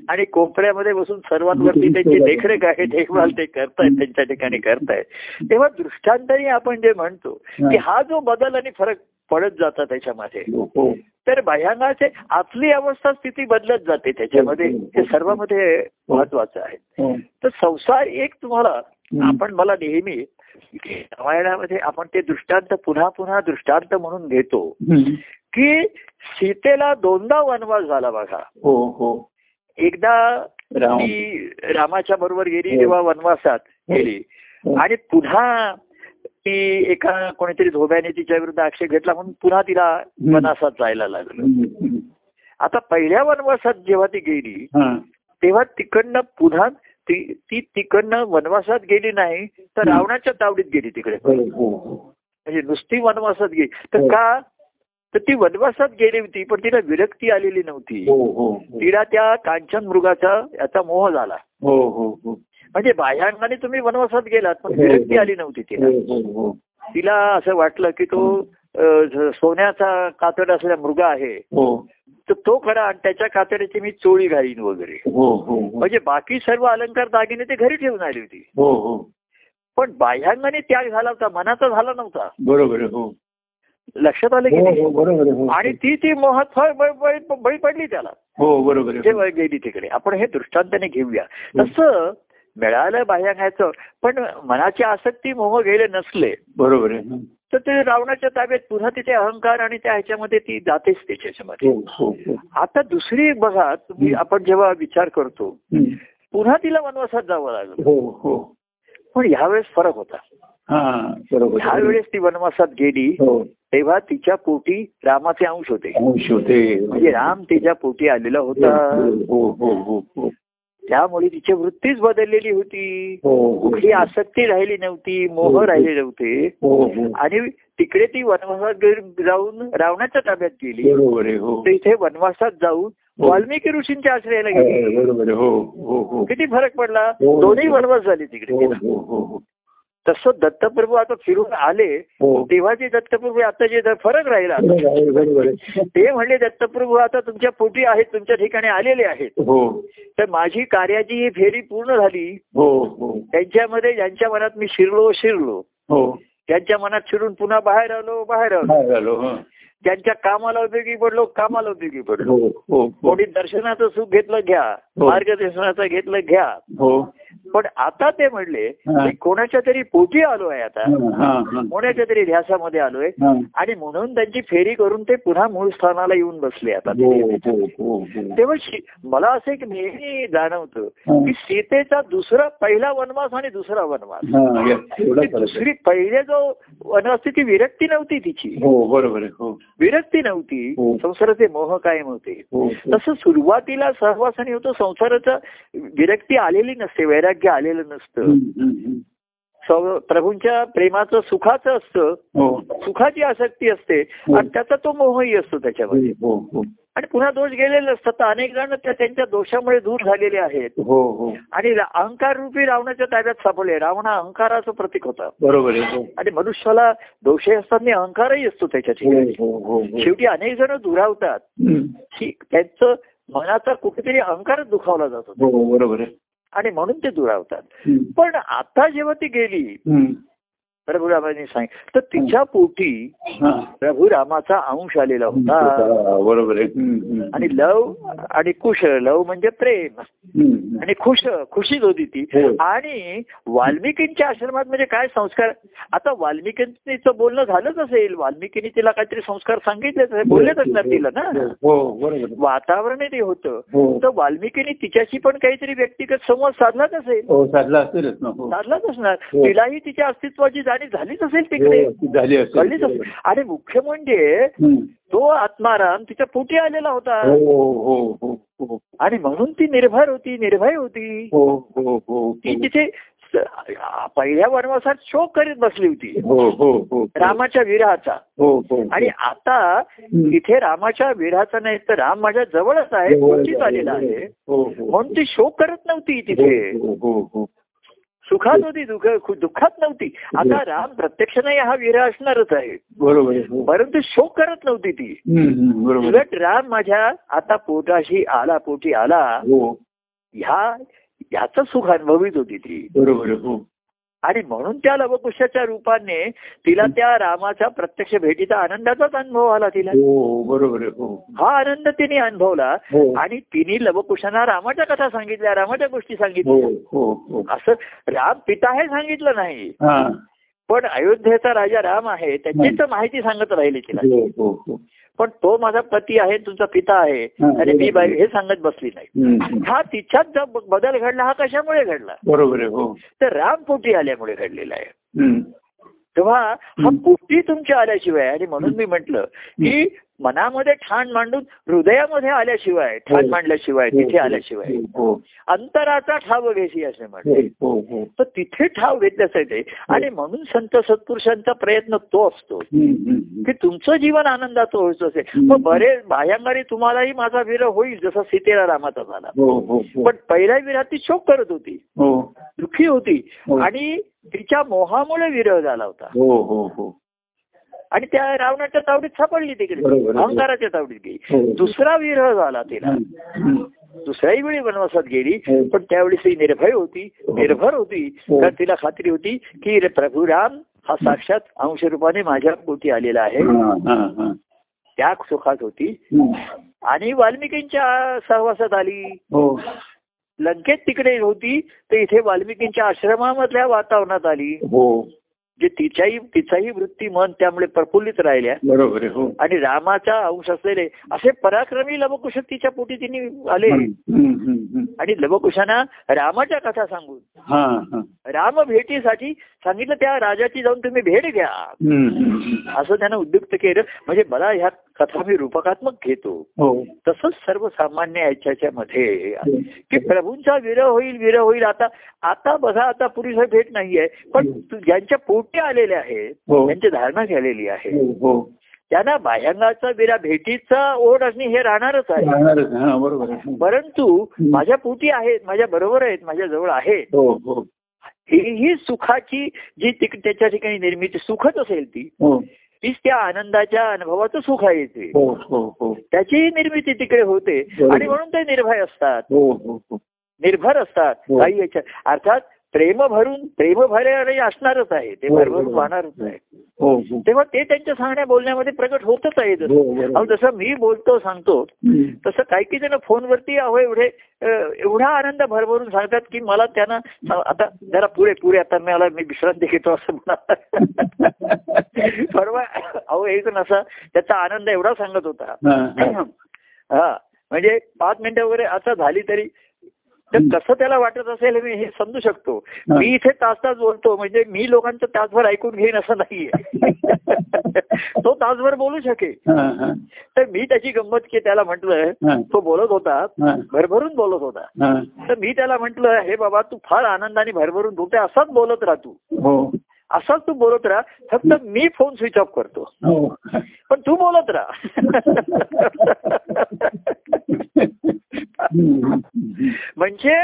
आणि कोपऱ्यामध्ये बसून सर्वांवरती त्यांची देखरेख आहे देखभाल ते करतायत त्यांच्या ठिकाणी करतायत. तेव्हा दृष्टांतही आपण जे म्हणतो की हा जो बदल आणि फरक पडत जातात त्याच्यामध्ये हो तर भयांगाचे आतली अवस्था स्थिती बदलत जाते त्याच्यामध्ये हे सर्वांमध्ये महत्वाचं आहे. हो. तर संसार एक तुम्हाला आपण मला नेहमी रामायणामध्ये आपण ते दृष्टांत पुन्हा पुन्हा दृष्टांत म्हणून घेतो. की सीतेला दोनदा वनवास झाला बघा हो हो एकदा ती रामाच्या बरोबर गेली हो. तेव्हा वनवासात गेली हो. आणि पुन्हा ती एका कोणीतरी धोब्याने तिच्या विरुद्ध आक्षेप घेतला म्हणून पुन्हा तिला वनासात जायला लागलं. आता पहिल्या वनवासात जेव्हा ती गेली हा. तेव्हा तिकडनं पुन्हा ती ती तिकडनं वनवासात गेली नाही तर हं. रावणाच्या तावडीत गेली तिकडे हो, हो, हो. म्हणजे नुसती वनवासात गेली तर हो. का तर ती वनवासात गेली होती पण तिला विरक्ती आलेली नव्हती. हो, हो, हो. तिला त्या कांचन मृगाचा याचा मोह झाला. म्हणजे बाह्यांगाने तुम्ही वनवासात गेलात पण विरक्ती. आली नव्हती तिला. तिला असं वाटलं की तो सोन्याचा कातड असलेला मृग आहे. हो. तर तो खरा आणि त्याच्या कातड्याची मी चोळी घालीन वगैरे. म्हणजे बाकी सर्व अलंकार दागिने ते घरी ठेवून आली होती. हो हो. पण बाह्यांगाने त्याग झाला होता मनाचा झाला नव्हता. बरोबर लक्षात आलं की हो हो बरोबर हो आणि ती ती मोहात बळी पडली त्याला. हो बरोबर तेव्हा गेली तिकडे. आपण हे दृष्टांताने घेऊया. तसं मिळालं बाह्यांगाचं पण मनाची आसक्ती मोह गेले नसले. बरोबर. तर ते रावणाच्या ताब्यात पुन्हा तिथे अहंकार आणि त्या ह्याच्यामध्ये ती जातेच त्याच्यामध्ये आता दुसरी बघा तुम्ही आपण जेव्हा विचार करतो. पुन्हा तिला वनवासात जावं लागलं. पण ह्यावेळेस फरक होता. हा बरोबर ह्या वेळेस ती वनवासात गेली. तेव्हा तिच्या पोटी रामाचे अंश होते. अंश होते. म्हणजे राम तिच्या पोटी आलेला होता. हो हो हो त्यामुळे तिची वृत्तीच बदललेली होती. कुठली आसक्ती राहिली नव्हती मोह राहिले नव्हते. आणि तिकडे ती वनवासात जाऊन रावणाच्या ताब्यात गेली. हो. तर इथे वनवासात जाऊन वाल्मिकी ऋषींच्या आश्रयाला गेली. हो हो हो. किती फरक पडला. दोन्ही वनवास झाले तिकडे. तसं दत्तप्रभू आता फिरून आले हो. तेव्हा जे दत्तप्रभू आता जे फरक राहिला. ते म्हणले दत्तप्रभू आता तुमच्या पोटी आहेत तुमच्या ठिकाणी आलेले आहेत. हो. तर माझी कार्याची ही फेरी पूर्ण झाली. हो त्यांच्यामध्ये ज्यांच्या मनात मी शिरलो शिरलो. हो. त्यांच्या मनात शिरून पुन्हा बाहेर आलो बाहेर आलो. त्यांच्या कामाला उपयोगी पडलो कामाला उपयोगी पडलो. कोणी दर्शनाचं सुख घेतलं घ्या. मार्गदर्शनाचं घेतलं घ्या. पण आता ते म्हणले. मी कोणाच्या तरी पोटी आलोय आता हं, हं, हं. कोणाच्या तरी ध्यासामध्ये आलोय. आणि म्हणून त्यांची फेरी करून ते पुन्हा मूळ स्थानाला येऊन बसले आता हो. हो हो तेव्हा मला असं एक नेहमी जाणवतं. की सीतेचा दुसरा पहिला वनवास आणि दुसरा वनवास आहे. दुसरी पहिले जो वनवास ती विरक्ती नव्हती तिची बरोबर आहे विरक्ती नव्हती. संसाराचे मोह कायम होते. तसं सुरुवातीला सहवासाने होतो संसाराचं विरक्ती आलेली नसते वैराग्य आलेलं नसतं. हं, हं, हं. प्रभूंच्या प्रेमाचं सुखाचं असतं. हो. सुखाची आसक्ती असते आणि त्याचा तो मोहही असतो त्याच्यामध्ये. हो हो आणि पुन्हा दोष गेलेले असतात. तर अनेक जण त्या त्यांच्या दोषामुळे दूर झालेले आहेत. हो हो. आणि अहंकार रूपी रावणाच्या ताब्यात सापडले. रावण हा अहंकाराचं प्रतीक होता. बरोबर आहे हो. आणि मनुष्याला दोषे असताना अहंकारही असतो त्याच्या हो ठिकाणी हो हो हो. शेवटी अनेक जण दुरावतात. हं. की त्यांचं मनाचा कुठेतरी अहंकारच दुखावला जातो. हो बरोबर आणि म्हणून ते दुरावतात. पण आता जेव्हा ती गेली हं. प्रभू रामाने सांगितलं. तर तिच्या पोटी हां. प्रभू रामाचा अंश आलेला होता. हा, बरोबर आहे. हं, हं. आणि लव आणि कुश लव म्हणजे प्रेम. हं, हं. आणि खुश खुशीच होती ती. हो. आणि वाल्मिकींच्या आश्रमात म्हणजे काय संस्कार? आता वाल्मिकींचं बोलणं झालंच असेल. वाल्मिकीने तिला काहीतरी संस्कार सांगितलेच असेल, बोललेच असणार तिला ना? हो बरोबर. आहे. वातावरण ते होतं. हो. तर वाल्मिकीने तिच्याशी पण काहीतरी व्यक्तिगत संवाद साधलाच असेल. हो साधला असेलच ना हो. साधलाच असणार. हो. तिलाही तिच्या अस्तित्वाची जाणीव झालीच असेल तिकडे हो, झाली असेल कळलीच असेल आणि मुख्य म्हणजे हं. तो आत्माराम तिच्या पोटी आलेला होता हो हो हो हो आणि म्हणून ती निर्भर होती निर्भय होती हो हो हो ती तिथे पहिल्या वनवासात शोक करीत बसली होती हो हो हो रामाच्या विरहाचा हो हो आणि आता हं. इथे रामाच्या विरहाचा नाही तर राम माझ्या जवळच आहे आलेला आहे हो हो म्हणून ती शोक करत नव्हती तिथे हो हो हो सुखात होती दुःख दुःखात नव्हती. आता राम प्रत्यक्ष नाही हा विरह असणारच आहे. बरोबर हो. परंतु शोक करत नव्हती ती. उलट राम माझ्या आता पोटाशी आला पोटी आला. हो. ह्या ह्याचं सुख अनुभवित होती ती. बरोबर आणि म्हणून त्या लवकुशाच्या रूपाने तिला त्या रामाच्या प्रत्यक्ष भेटीचा आनंदाचाच अनुभव आला तिला. हो बरोबर हो. हा आनंद तिने अनुभवला हो. आणि तिने लवकुशांना रामाच्या कथा सांगितल्या रामाच्या गोष्टी सांगितल्या. असं राम पिता हे सांगितलं नाही. हा. पण अयोध्येचा राजा राम आहे त्याचीच माहिती सांगत राहिली तिला. पण तो माझा पती आहे तुमचा पिता आहे आणि मी बाई हे सांगत बसली नाही. हं, तिच्यात जो बदल घडला हा कशामुळे घडला? बरोबर आहे हो. तर राम पोटी आल्यामुळे घडलेला आहे. तेव्हा हा पोटी तुमच्या आल्याशिवाय आणि म्हणून मी म्हंटल की मनामध्ये ठाण मांडून हृदयामध्ये आल्याशिवाय ठाण हो. मांडल्याशिवाय तिथे आल्याशिवाय. हो. अंतराचा ठाव घेशी असे म्हणते हो. हो. तर तिथे ठाव घेतल्याच येते आणि म्हणून संत सत्पुरुषांचा प्रयत्न तो असतो. की तुमचं जीवन आनंदाचं व्हायचं असेल. मग बरेच बाह्यांगारी तुम्हालाही माझा विरह होईल जसा सीतेला रामाचा झाला. हो हो हो. पण पहिल्या विरहात ती शोक करत होती. हो. दुःखी होती. हो. आणि तिच्या मोहामुळे विरह झाला होता. हो हो हो. आणि त्या रावणाच्या तावडीत सापडली तिकडे. अहंकाराच्या तावडीत गेली. हो. दुसरा विरह झाला तिला. दुसऱ्याही वेळी वनवासात गेली हो. पण त्यावेळेस ती निर्भय होती. निर्भर होती. हो. कारण तिला खात्री होती की रे प्रभू राम हा साक्षात अंश रूपाने माझ्या पोटी आलेला आहे. हा, हा, हा. त्या सुखात होती. आणि वाल्मिकींच्या सहवासात आली. हो. लंकेत तिकडे होती तर इथे वाल्मिकींच्या आश्रमामधल्या वातावरणात आली. हो. जे तिच्याही तिचाही वृत्ती मन त्यामुळे प्रफुल्लित राहिल्या. बरोबर हो. आणि रामाचा अंश असलेले असे पराक्रमी लवकुश तिच्या पोटी तिने आले. आणि लवकुशांना रामाच्या कथा सांगून राम भेटीसाठी सांगितलं त्या राजाची जाऊन तुम्ही भेट घ्या. असं त्यानं उद्युक्त केलं. म्हणजे मला ह्या कथा मी रूपकात्मक घेतो. हो. तसंच सर्वसामान्य याच्याच्या मध्ये की प्रभूंचा विरह होईल विरह होईल. आता आता बघा आता पुरीचं भेट नाहीये पण तू- ज्यांच्या पोटी आलेले आहेत हो. त्यांची धारणा झालेली आहे. हो हो. त्यांना बाह्यांगाचा विरा भेटीचा ओढ असणे हे राहणारच हा आहे. परंतु माझ्या पोटी आहेत माझ्या बरोबर आहेत माझ्या जवळ आहेत. हो सुखाची जी तिक- त्याच्या ठिकाणी निर्मिती सुखच असेल ती हो. तीच त्या आनंदाच्या अनुभवाचं सुख आहे ते. हो हो त्याचीही निर्मिती तिकडे होते. आणि म्हणून ते निर्भय असतात. निर्भर असतात. काही याच्या अर्थात प्रेम भरून प्रेम भरे असणारच आहे. ते भरभरून. वाहणारच आहे. तेव्हा ते त्यांच्या सांगण्या बोलण्यामध्ये प्रकट होतच आहे जसं. हो, जसं मी बोलतो सांगतो. तसं काही काही जण फोनवरती अहो एवढे एवढा आनंद भरभरून सांगतात की मला त्यांना आता जरा पुरे पुरे आता मला मी विश्रांती घेतो असं म्हणा परवा अहो एक जण असा त्याचा आनंद एवढा सांगत होता हा, हा. हा म्हणजे पाच मिनिटं वगैरे आता झाली तरी तर कसं त्याला वाटत असेल मी हे समजू शकतो. मी इथे तास तास बोलतो म्हणजे मी लोकांचं तासभर ऐकून घेईन असं नाहीये तो तासभर बोलू शकेल. तर मी त्याची गंमत की त्याला म्हटलं. तो बोलत होता. भरभरून बोलत होता. तर मी त्याला म्हटलं हे बाबा तू फार आनंदाने भरभरून बोलते असाच बोलत राह तू हो असाच तू बोलत राहा फक्त मी फोन स्विच ऑफ करतो हो पण तू बोलत राहा. म्हणजे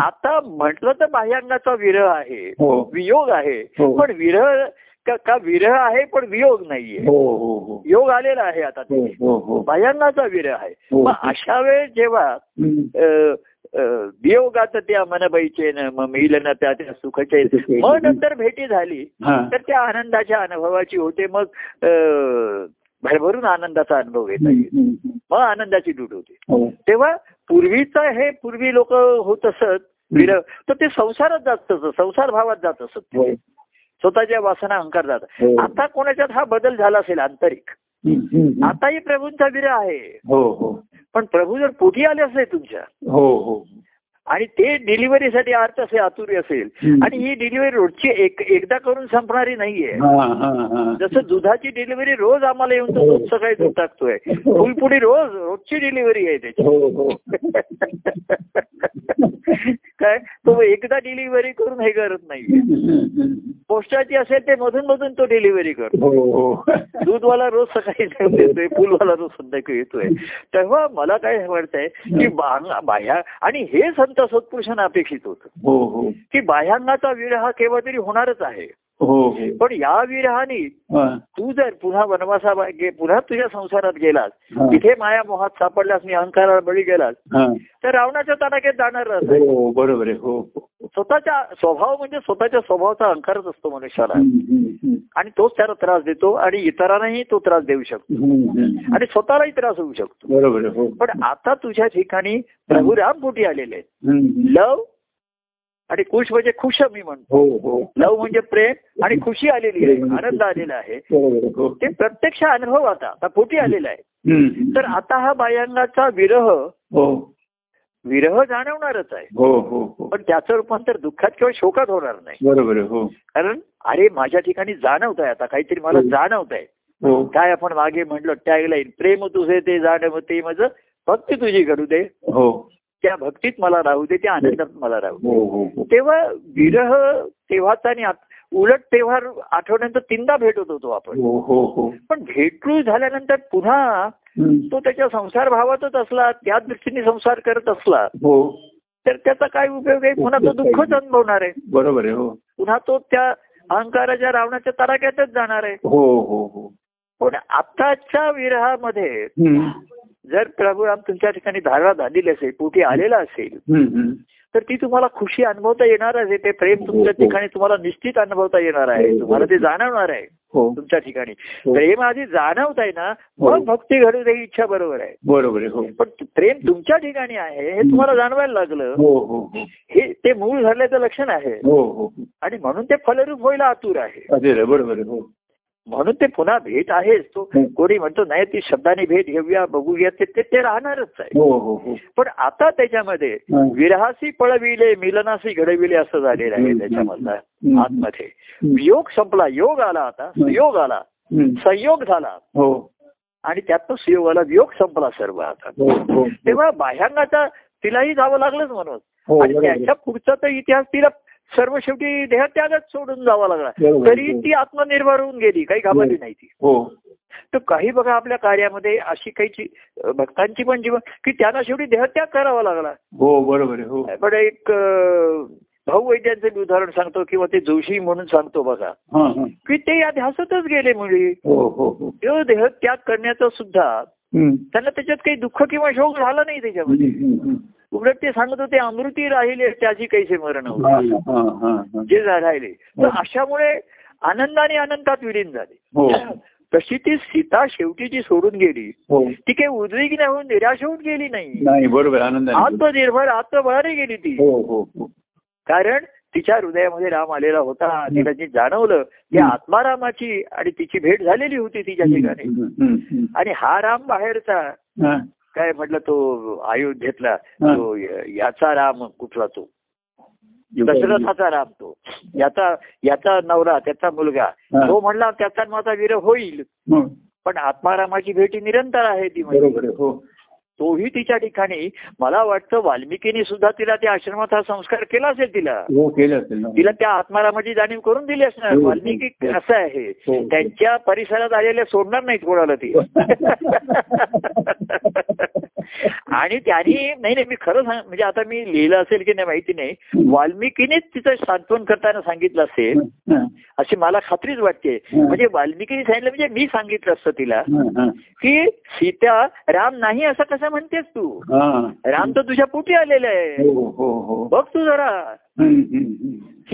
आता म्हटलं तर बाह्यांगाचा विरह आहे हो. वियोग आहे हो. पण विरह का विरह आहे पण वियोग नाहीये. हो योग आलेला आहे आता बाह्यांगाचा विरह आहे. मग अशा वेळेस जेव्हा वियोगात त्या मनबाईचे न मग मिलन त्या त्या सुखाचे मग नंतर भेटी झाली. तर त्या आनंदाच्या अनुभवाची होते. मग भरभरून आनंदाचा अनुभव हम्म. मग आनंदाची दूट होते. तेव्हा पूर्वीचं हे पूर्वी लोक होत असत विरह. तर ते संसारात जात असत संसार भावात जात असत स्वतःच्या वासना अहंकार जात. हो. आता कोणाच्यात हा बदल झाला असेल आंतरिक. आताही प्रभूंचा विरह आहे. हो हो. पण प्रभू जर पोटी आले असले तुमच्या हो हो. आणि ते डिलिव्हरीसाठी अर्थ असे आतुरी असेल. आणि ही डिलिव्हरी रोजची एक एकदा करून संपणारी नाहीये. हा हा हा. जसं दुधाची डिलिव्हरी रोज आम्हाला येऊन तो हो. दूध सकाळी दूध टाकतोय. फुलपुडी रोज रोजची डिलिव्हरी आहे त्याची. हो हो. काय? तो एकदा डिलिव्हरी करून हे करत नाही पोस्टाची असेल ते मधून मधून तो डिलिव्हरी करतो. हो हो. दूधवाला रोज सकाळी जाऊन देतोय फुलवाला रोज संध्याकाळी येतोय. तेव्हा मला काय वाटतंय की बाह्य आणि हे संत सत्पुरुषांना अपेक्षित होतं. हो की बाह्यांगाचा विरह केव्हा तरी होणारच आहे. हो हो पण या विरहाने. तू जर पुन्हा वनवासा पुन्हा तुझ्या संसारात गेलास. तिथे माया मोहात सापडलास मी अहंकाराला बळी गेलास. तर रावणाच्या तडाख्यात जाणार हो बरोबर आहे हो हो. स्वतःच्या स्वभाव म्हणजे स्वतःच्या स्वभावाचा अहंकारच असतो मनुष्याला आणि तोच त्याला त्रास देतो आणि इतरांनाही तो त्रास देऊ शकतो. आणि स्वतःलाही त्रास होऊ शकतो बरोबर पण आता तुझ्या ठिकाणी प्रभू रामपोटी आलेले आहेत हम्म. लव आणि खुश म्हणजे खुश मी म्हणतो. हो हो. लव म्हणजे प्रेम आणि खुशी आलेली आहे. आनंद आलेला आहे. ते प्रत्यक्ष अनुभव आता आता पोटी आलेला आहे. तर आता हा बायांगाचा विरह हो. विरह जाणवणारच आहे. पण त्याचं रूपांतर दुःखात किंवा शोकात होणार नाही. बरोबर हो. कारण अरे माझ्या ठिकाणी जाणवत आहे आता काहीतरी मला. जाणवत आहे काय आपण मागे म्हटलं टॅगलाईन प्रेम तुझे ते जाण ते माझं भक्ती तुझी करू दे. हो. त्या भक्तीत मला राहू दे त्या आनंदात मला राहू दे. हो हो हो. तेव्हा विरह तेव्हाचा आणि उलट तेव्हा आठवड्यानंतर तीनदा भेटत होतो आपण. हो हो हो. पण भेटू झाल्यानंतर पुन्हा. तो त्याच्या संसार भावातच असला त्या दृष्टीने संसार करत असला हो. तर त्याचा काय उपयोग आहे? पुन्हा तो दुःखच अनुभवणार आहे. बरोबर आहे हो. पुन्हा तो त्या अहंकाराच्या रावणाच्या तडाख्यातच जाणार आहे. हो हो हो. पण आताच्या विरहामध्ये जर प्रभुराम तुमच्या ठिकाणी धारा झालेली असेल पोटी आलेला असेल. तर ती तुम्हाला खुशी अनुभवता येणार आहे. ते प्रेम तुमच्या ठिकाणी तुम्हाला निश्चित अनुभवता येणार आहे. तुम्हाला ते जाणवणार आहे हो. तुमच्या ठिकाणी. हो. प्रेम आधी जाणवत आहे ना हो. मग भक्ती घडू दे ही इच्छा बरोबर आहे. बरोबर आहे हो. पण प्रेम तुमच्या ठिकाणी आहे हे तुम्हाला जाणवायला लागलं. हो हो हो. हे ते मूळ झाल्याचं लक्षण आहे. हो हो आणि म्हणून ते फलरूप व्हायला आतुर आहे. बरोबर हो. म्हणून ते पुन्हा भेट आहेच तो. कोणी म्हणतो नाही ती शब्दाने भेट घेऊया बघूया ते ते- राहणारच आहे हो हो हो पण आता त्याच्यामध्ये. विरहासी पळविले मिलनासी घडविले असं झालेलं आहे. त्याच्यामधला. आतमध्ये योग संपला योग आला आता योग आला. संयोग झाला हो आणि त्यातनं सुयोग आला योग संपला सर्व आता तेव्हा बाह्यांगाचा तिलाही जावं लागलंच म्हणून आणि. त्याच्या पुढचा तर इतिहास तिला सर्व शेवटी देहत्यागच सोडून जावा लागला. तरी ती आत्मनिर्भर होऊन गेली काही घाबरली नाही ती. हो. तर काही बघा आपल्या कार्यामध्ये अशी काही भक्तांची पण जीवन की त्यांना शेवटी देहत्याग करावा लागला. हो बरोबर आहे हो. पण एक भाऊ वैद्यांचं मी उदाहरण सांगतो किंवा ते जोशी म्हणून सांगतो बघा. हा हा. की ते या ध्यासातच गेले मुली. हो हो हो. देहत्याग करण्याचं सुद्धा. त्यांना त्याच्यात काही दुःख किंवा शोक झाला नाही त्याच्यामध्ये. उलट ते सांगत होते अमृती राहिले त्याची कैसे मरण. हा, हा, हा, हा. जे राहिले. तर अशामुळे आनंदाने अनंतात विलीन झाले. हो. तशी ती सीता शेवटी जी सोडून गेली. हो. ती काही उद्विग्न होऊन निराश होऊन गेली नाही. नाही बरोबर आनंद. आत्मनिर्भर आत्मबळाने गेली ती. हो हो हो. कारण तिच्या हृदयामध्ये राम आलेला होता. तिला जे जाणवलं की. आत्मारामाची आणि तिची भेट झालेली होती तिच्या ठिकाणी. आणि हा राम बाहेरचा हा, काय म्हटलं तो अयोध्येतला. तो याचा राम कुठला तो? दशरथाचा राम तो. याचा याचा नवरा त्याचा मुलगा. तो म्हणला त्याचा माझा विरह होईल. पण आत्मारामाची भेटी निरंतर आहे ती म्हणजे हो. तोही तिच्या ठिकाणी. मला वाटतं वाल्मिकीने सुद्धा तिला त्या आश्रमात हा संस्कार केला असेल तिला. हो केलं असेल ना. तिला त्या आत्मारामाची जाणीव करून दिली असणार. हो, हो, वाल्मिकी. असं आहे. त्यांच्या परिसरात आलेल्या सोडणार नाहीत कोणाला ती. आणि त्यांनी नाही नाही मी खरं सांग म्हणजे आता मी लिहिलं असेल की नाही माहिती नाही. वाल्मिकीनेच तिचं सांत्वन करताना सांगितलं असेल अशी मला खात्रीच वाटते. म्हणजे वाल्मिकीने सांगितलं म्हणजे मी सांगितलं असतं तिला. की सीता राम नाही असं कसं म्हणतेस तू. हा. राम तर तुझ्या पोटी आलेला आहे. हो हो हो. बघ तू जरा. हं,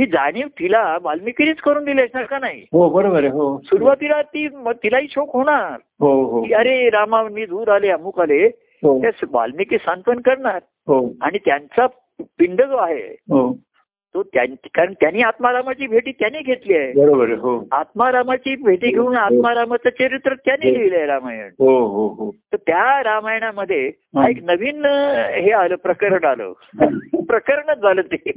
जाणीव तिला वाल्मिकीनेच करून दिली असणार का नाही? हो बरोबर हो. सुरुवातीला ती तिलाही शोक होणार. हो अरे रामा मी दूर आले अमुक आले. वाल्मिकी सांत्वन करणार. आणि त्यांचा पिंड जो आहे हो. तो कारण त्यांनी आत्मारामाची भेटी त्याने घेतली आहे. बरोबर हो. आत्मारामाची भेटी घेऊन आत्मारामाचं चरित्र त्याने लिहिलंय रामायण. हो हो हो. तर त्या रामायणामध्ये हा एक नवीन हे आलं प्रकरण आलं. प्रकरणच झालं ते.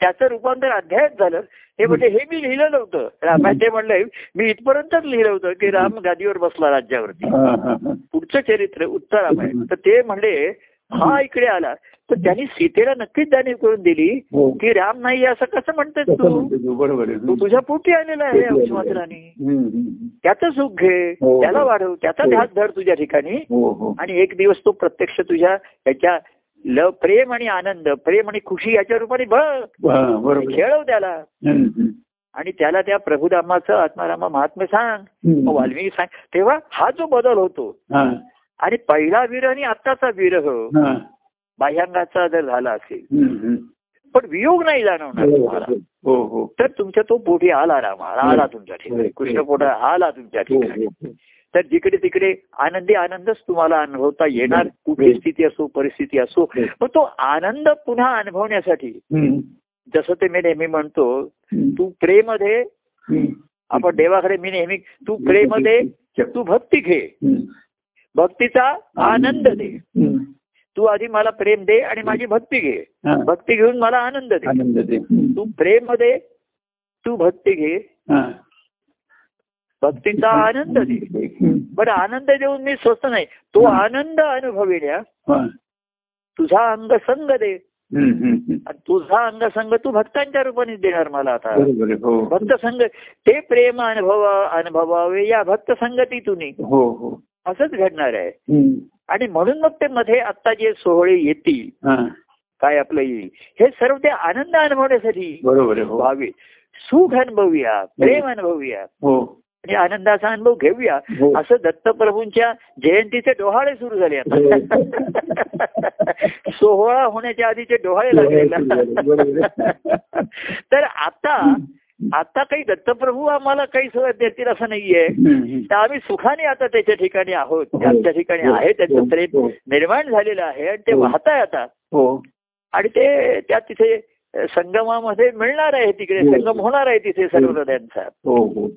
त्याचं रूपांतर अध्यायच झालं. हे म्हणजे हे मी लिहिलं नव्हतं. रामायण ते म्हणलंय मी इथपर्यंतच लिहिलं होतं की राम गादीवर बसला राज्यावरती. हा, हा, हा. पुढचं चरित्र उत्तर रामायण तर ते म्हणले हा इकडे आला. तर त्यांनी सीतेला नक्कीच जाणीव करून दिली हो की राम नाही असं कसं म्हणतेस तसं तू म्हणते तू, बरोबर तू तुझ्या पोटी आलेला आहे अंशमात्राने हं, हं. त्याचं सुख घे हो. त्याला वाढव त्याचा हो. ध्यास धर तुझ्या ठिकाणी हो हो आणि एक दिवस तो प्रत्यक्ष तुझ्या त्याच्या ल प्रेम आणि आनंद प्रेम आणि खुशी याच्या रूपाने बघ हा. खेळव त्याला हं, हं. आणि त्याला त्या प्रभुरामाचं आत्मारामा महात्म्य सांग हं. वाल्मिकी सांग तेव्हा हा जो बदल होतो हा, आणि पहिला विरह आणि आत्ताचा विरह हा. बाह्यांगाचा जर झाला असेल. हं, हं. पण वियोग नाही जाणवणार तुम्हाला. हो हो तर तुमच्या तो पोटी आला रामा आला तुमच्या ठिकाणी. कृष्ण पोटा आला तुमच्या हो ठिकाणी हो. तर जिकडे तिकडे आनंदी आनंदच तुम्हाला अनुभवता येणार. कुठली स्थिती असो परिस्थिती असो पण तो आनंद पुन्हा अनुभवण्यासाठी हं. जसं ते मी नेहमी म्हणतो हं. तू प्रेमध्ये हं. आपण देवाकडे मी नेहमी तू प्रेमध्ये तू भक्ती घे. हं. भक्तीचा आनंद दे. हं. तू आधी मला प्रेम दे आणि माझी भक्ती घे. भक्ती घेऊन मला आनंद दे. आनंद दे. तू प्रेममध्ये तू भक्ती घे. भक्तीचा आनंद दे. बरं आनंद देऊन मी स्वस्त नाही. तो आनंद अनुभविण्या. तुझा अंगसंग दे. तुझा अंगसंग तू भक्तांच्या रूपाने देणार मला आता. हो. भक्त संग. ते प्रेम अनुभव अनुभवावे या भक्त संगतीतून. हो हो. असंच घडणार आहे. आणि म्हणून मग ते मध्ये आता जे सोहळे येतील हा. काय आपलं येईल हे सर्व ते आनंद अनुभवण्यासाठी बरोबर आहे. हो. व्हावे सुख अनुभवूया प्रेम अनुभवूया. हो. आणि आनंदाचा अनुभव घेऊया. हो. असं दत्तप्रभूंच्या जयंतीचे डोहाळे सुरू झाले आता. सोहळा होण्याच्या आधीचे डोहाळे लागले. तर आता आता काही दत्तप्रभू आम्हाला काही सोय देतील असं नाहीये. तर आम्ही सुखाने आता त्याच्या ठिकाणी आहोत. हो. आमच्या ठिकाणी हो. आहे त्यांचं हो. प्रेम. निर्माण झालेलं आहे आणि ते. वाहत आहे आता. हो. आणि ते त्या तिथे संगमामध्ये मिळणार आहे तिकडे. संगम होणार आहे तिथे सर्व नद्यांचा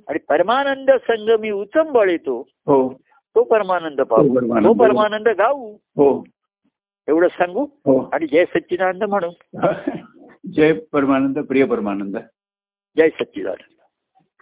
आणि परमानंद संगमी उचंबळ येतो हो. तो परमानंद पाहू. तो परमानंद. गाऊ. हो. एवढं सांगू. आणि जय सच्चिदानंद म्हणू. जय परमानंद प्रिय परमानंद. जय सच्चिदानंद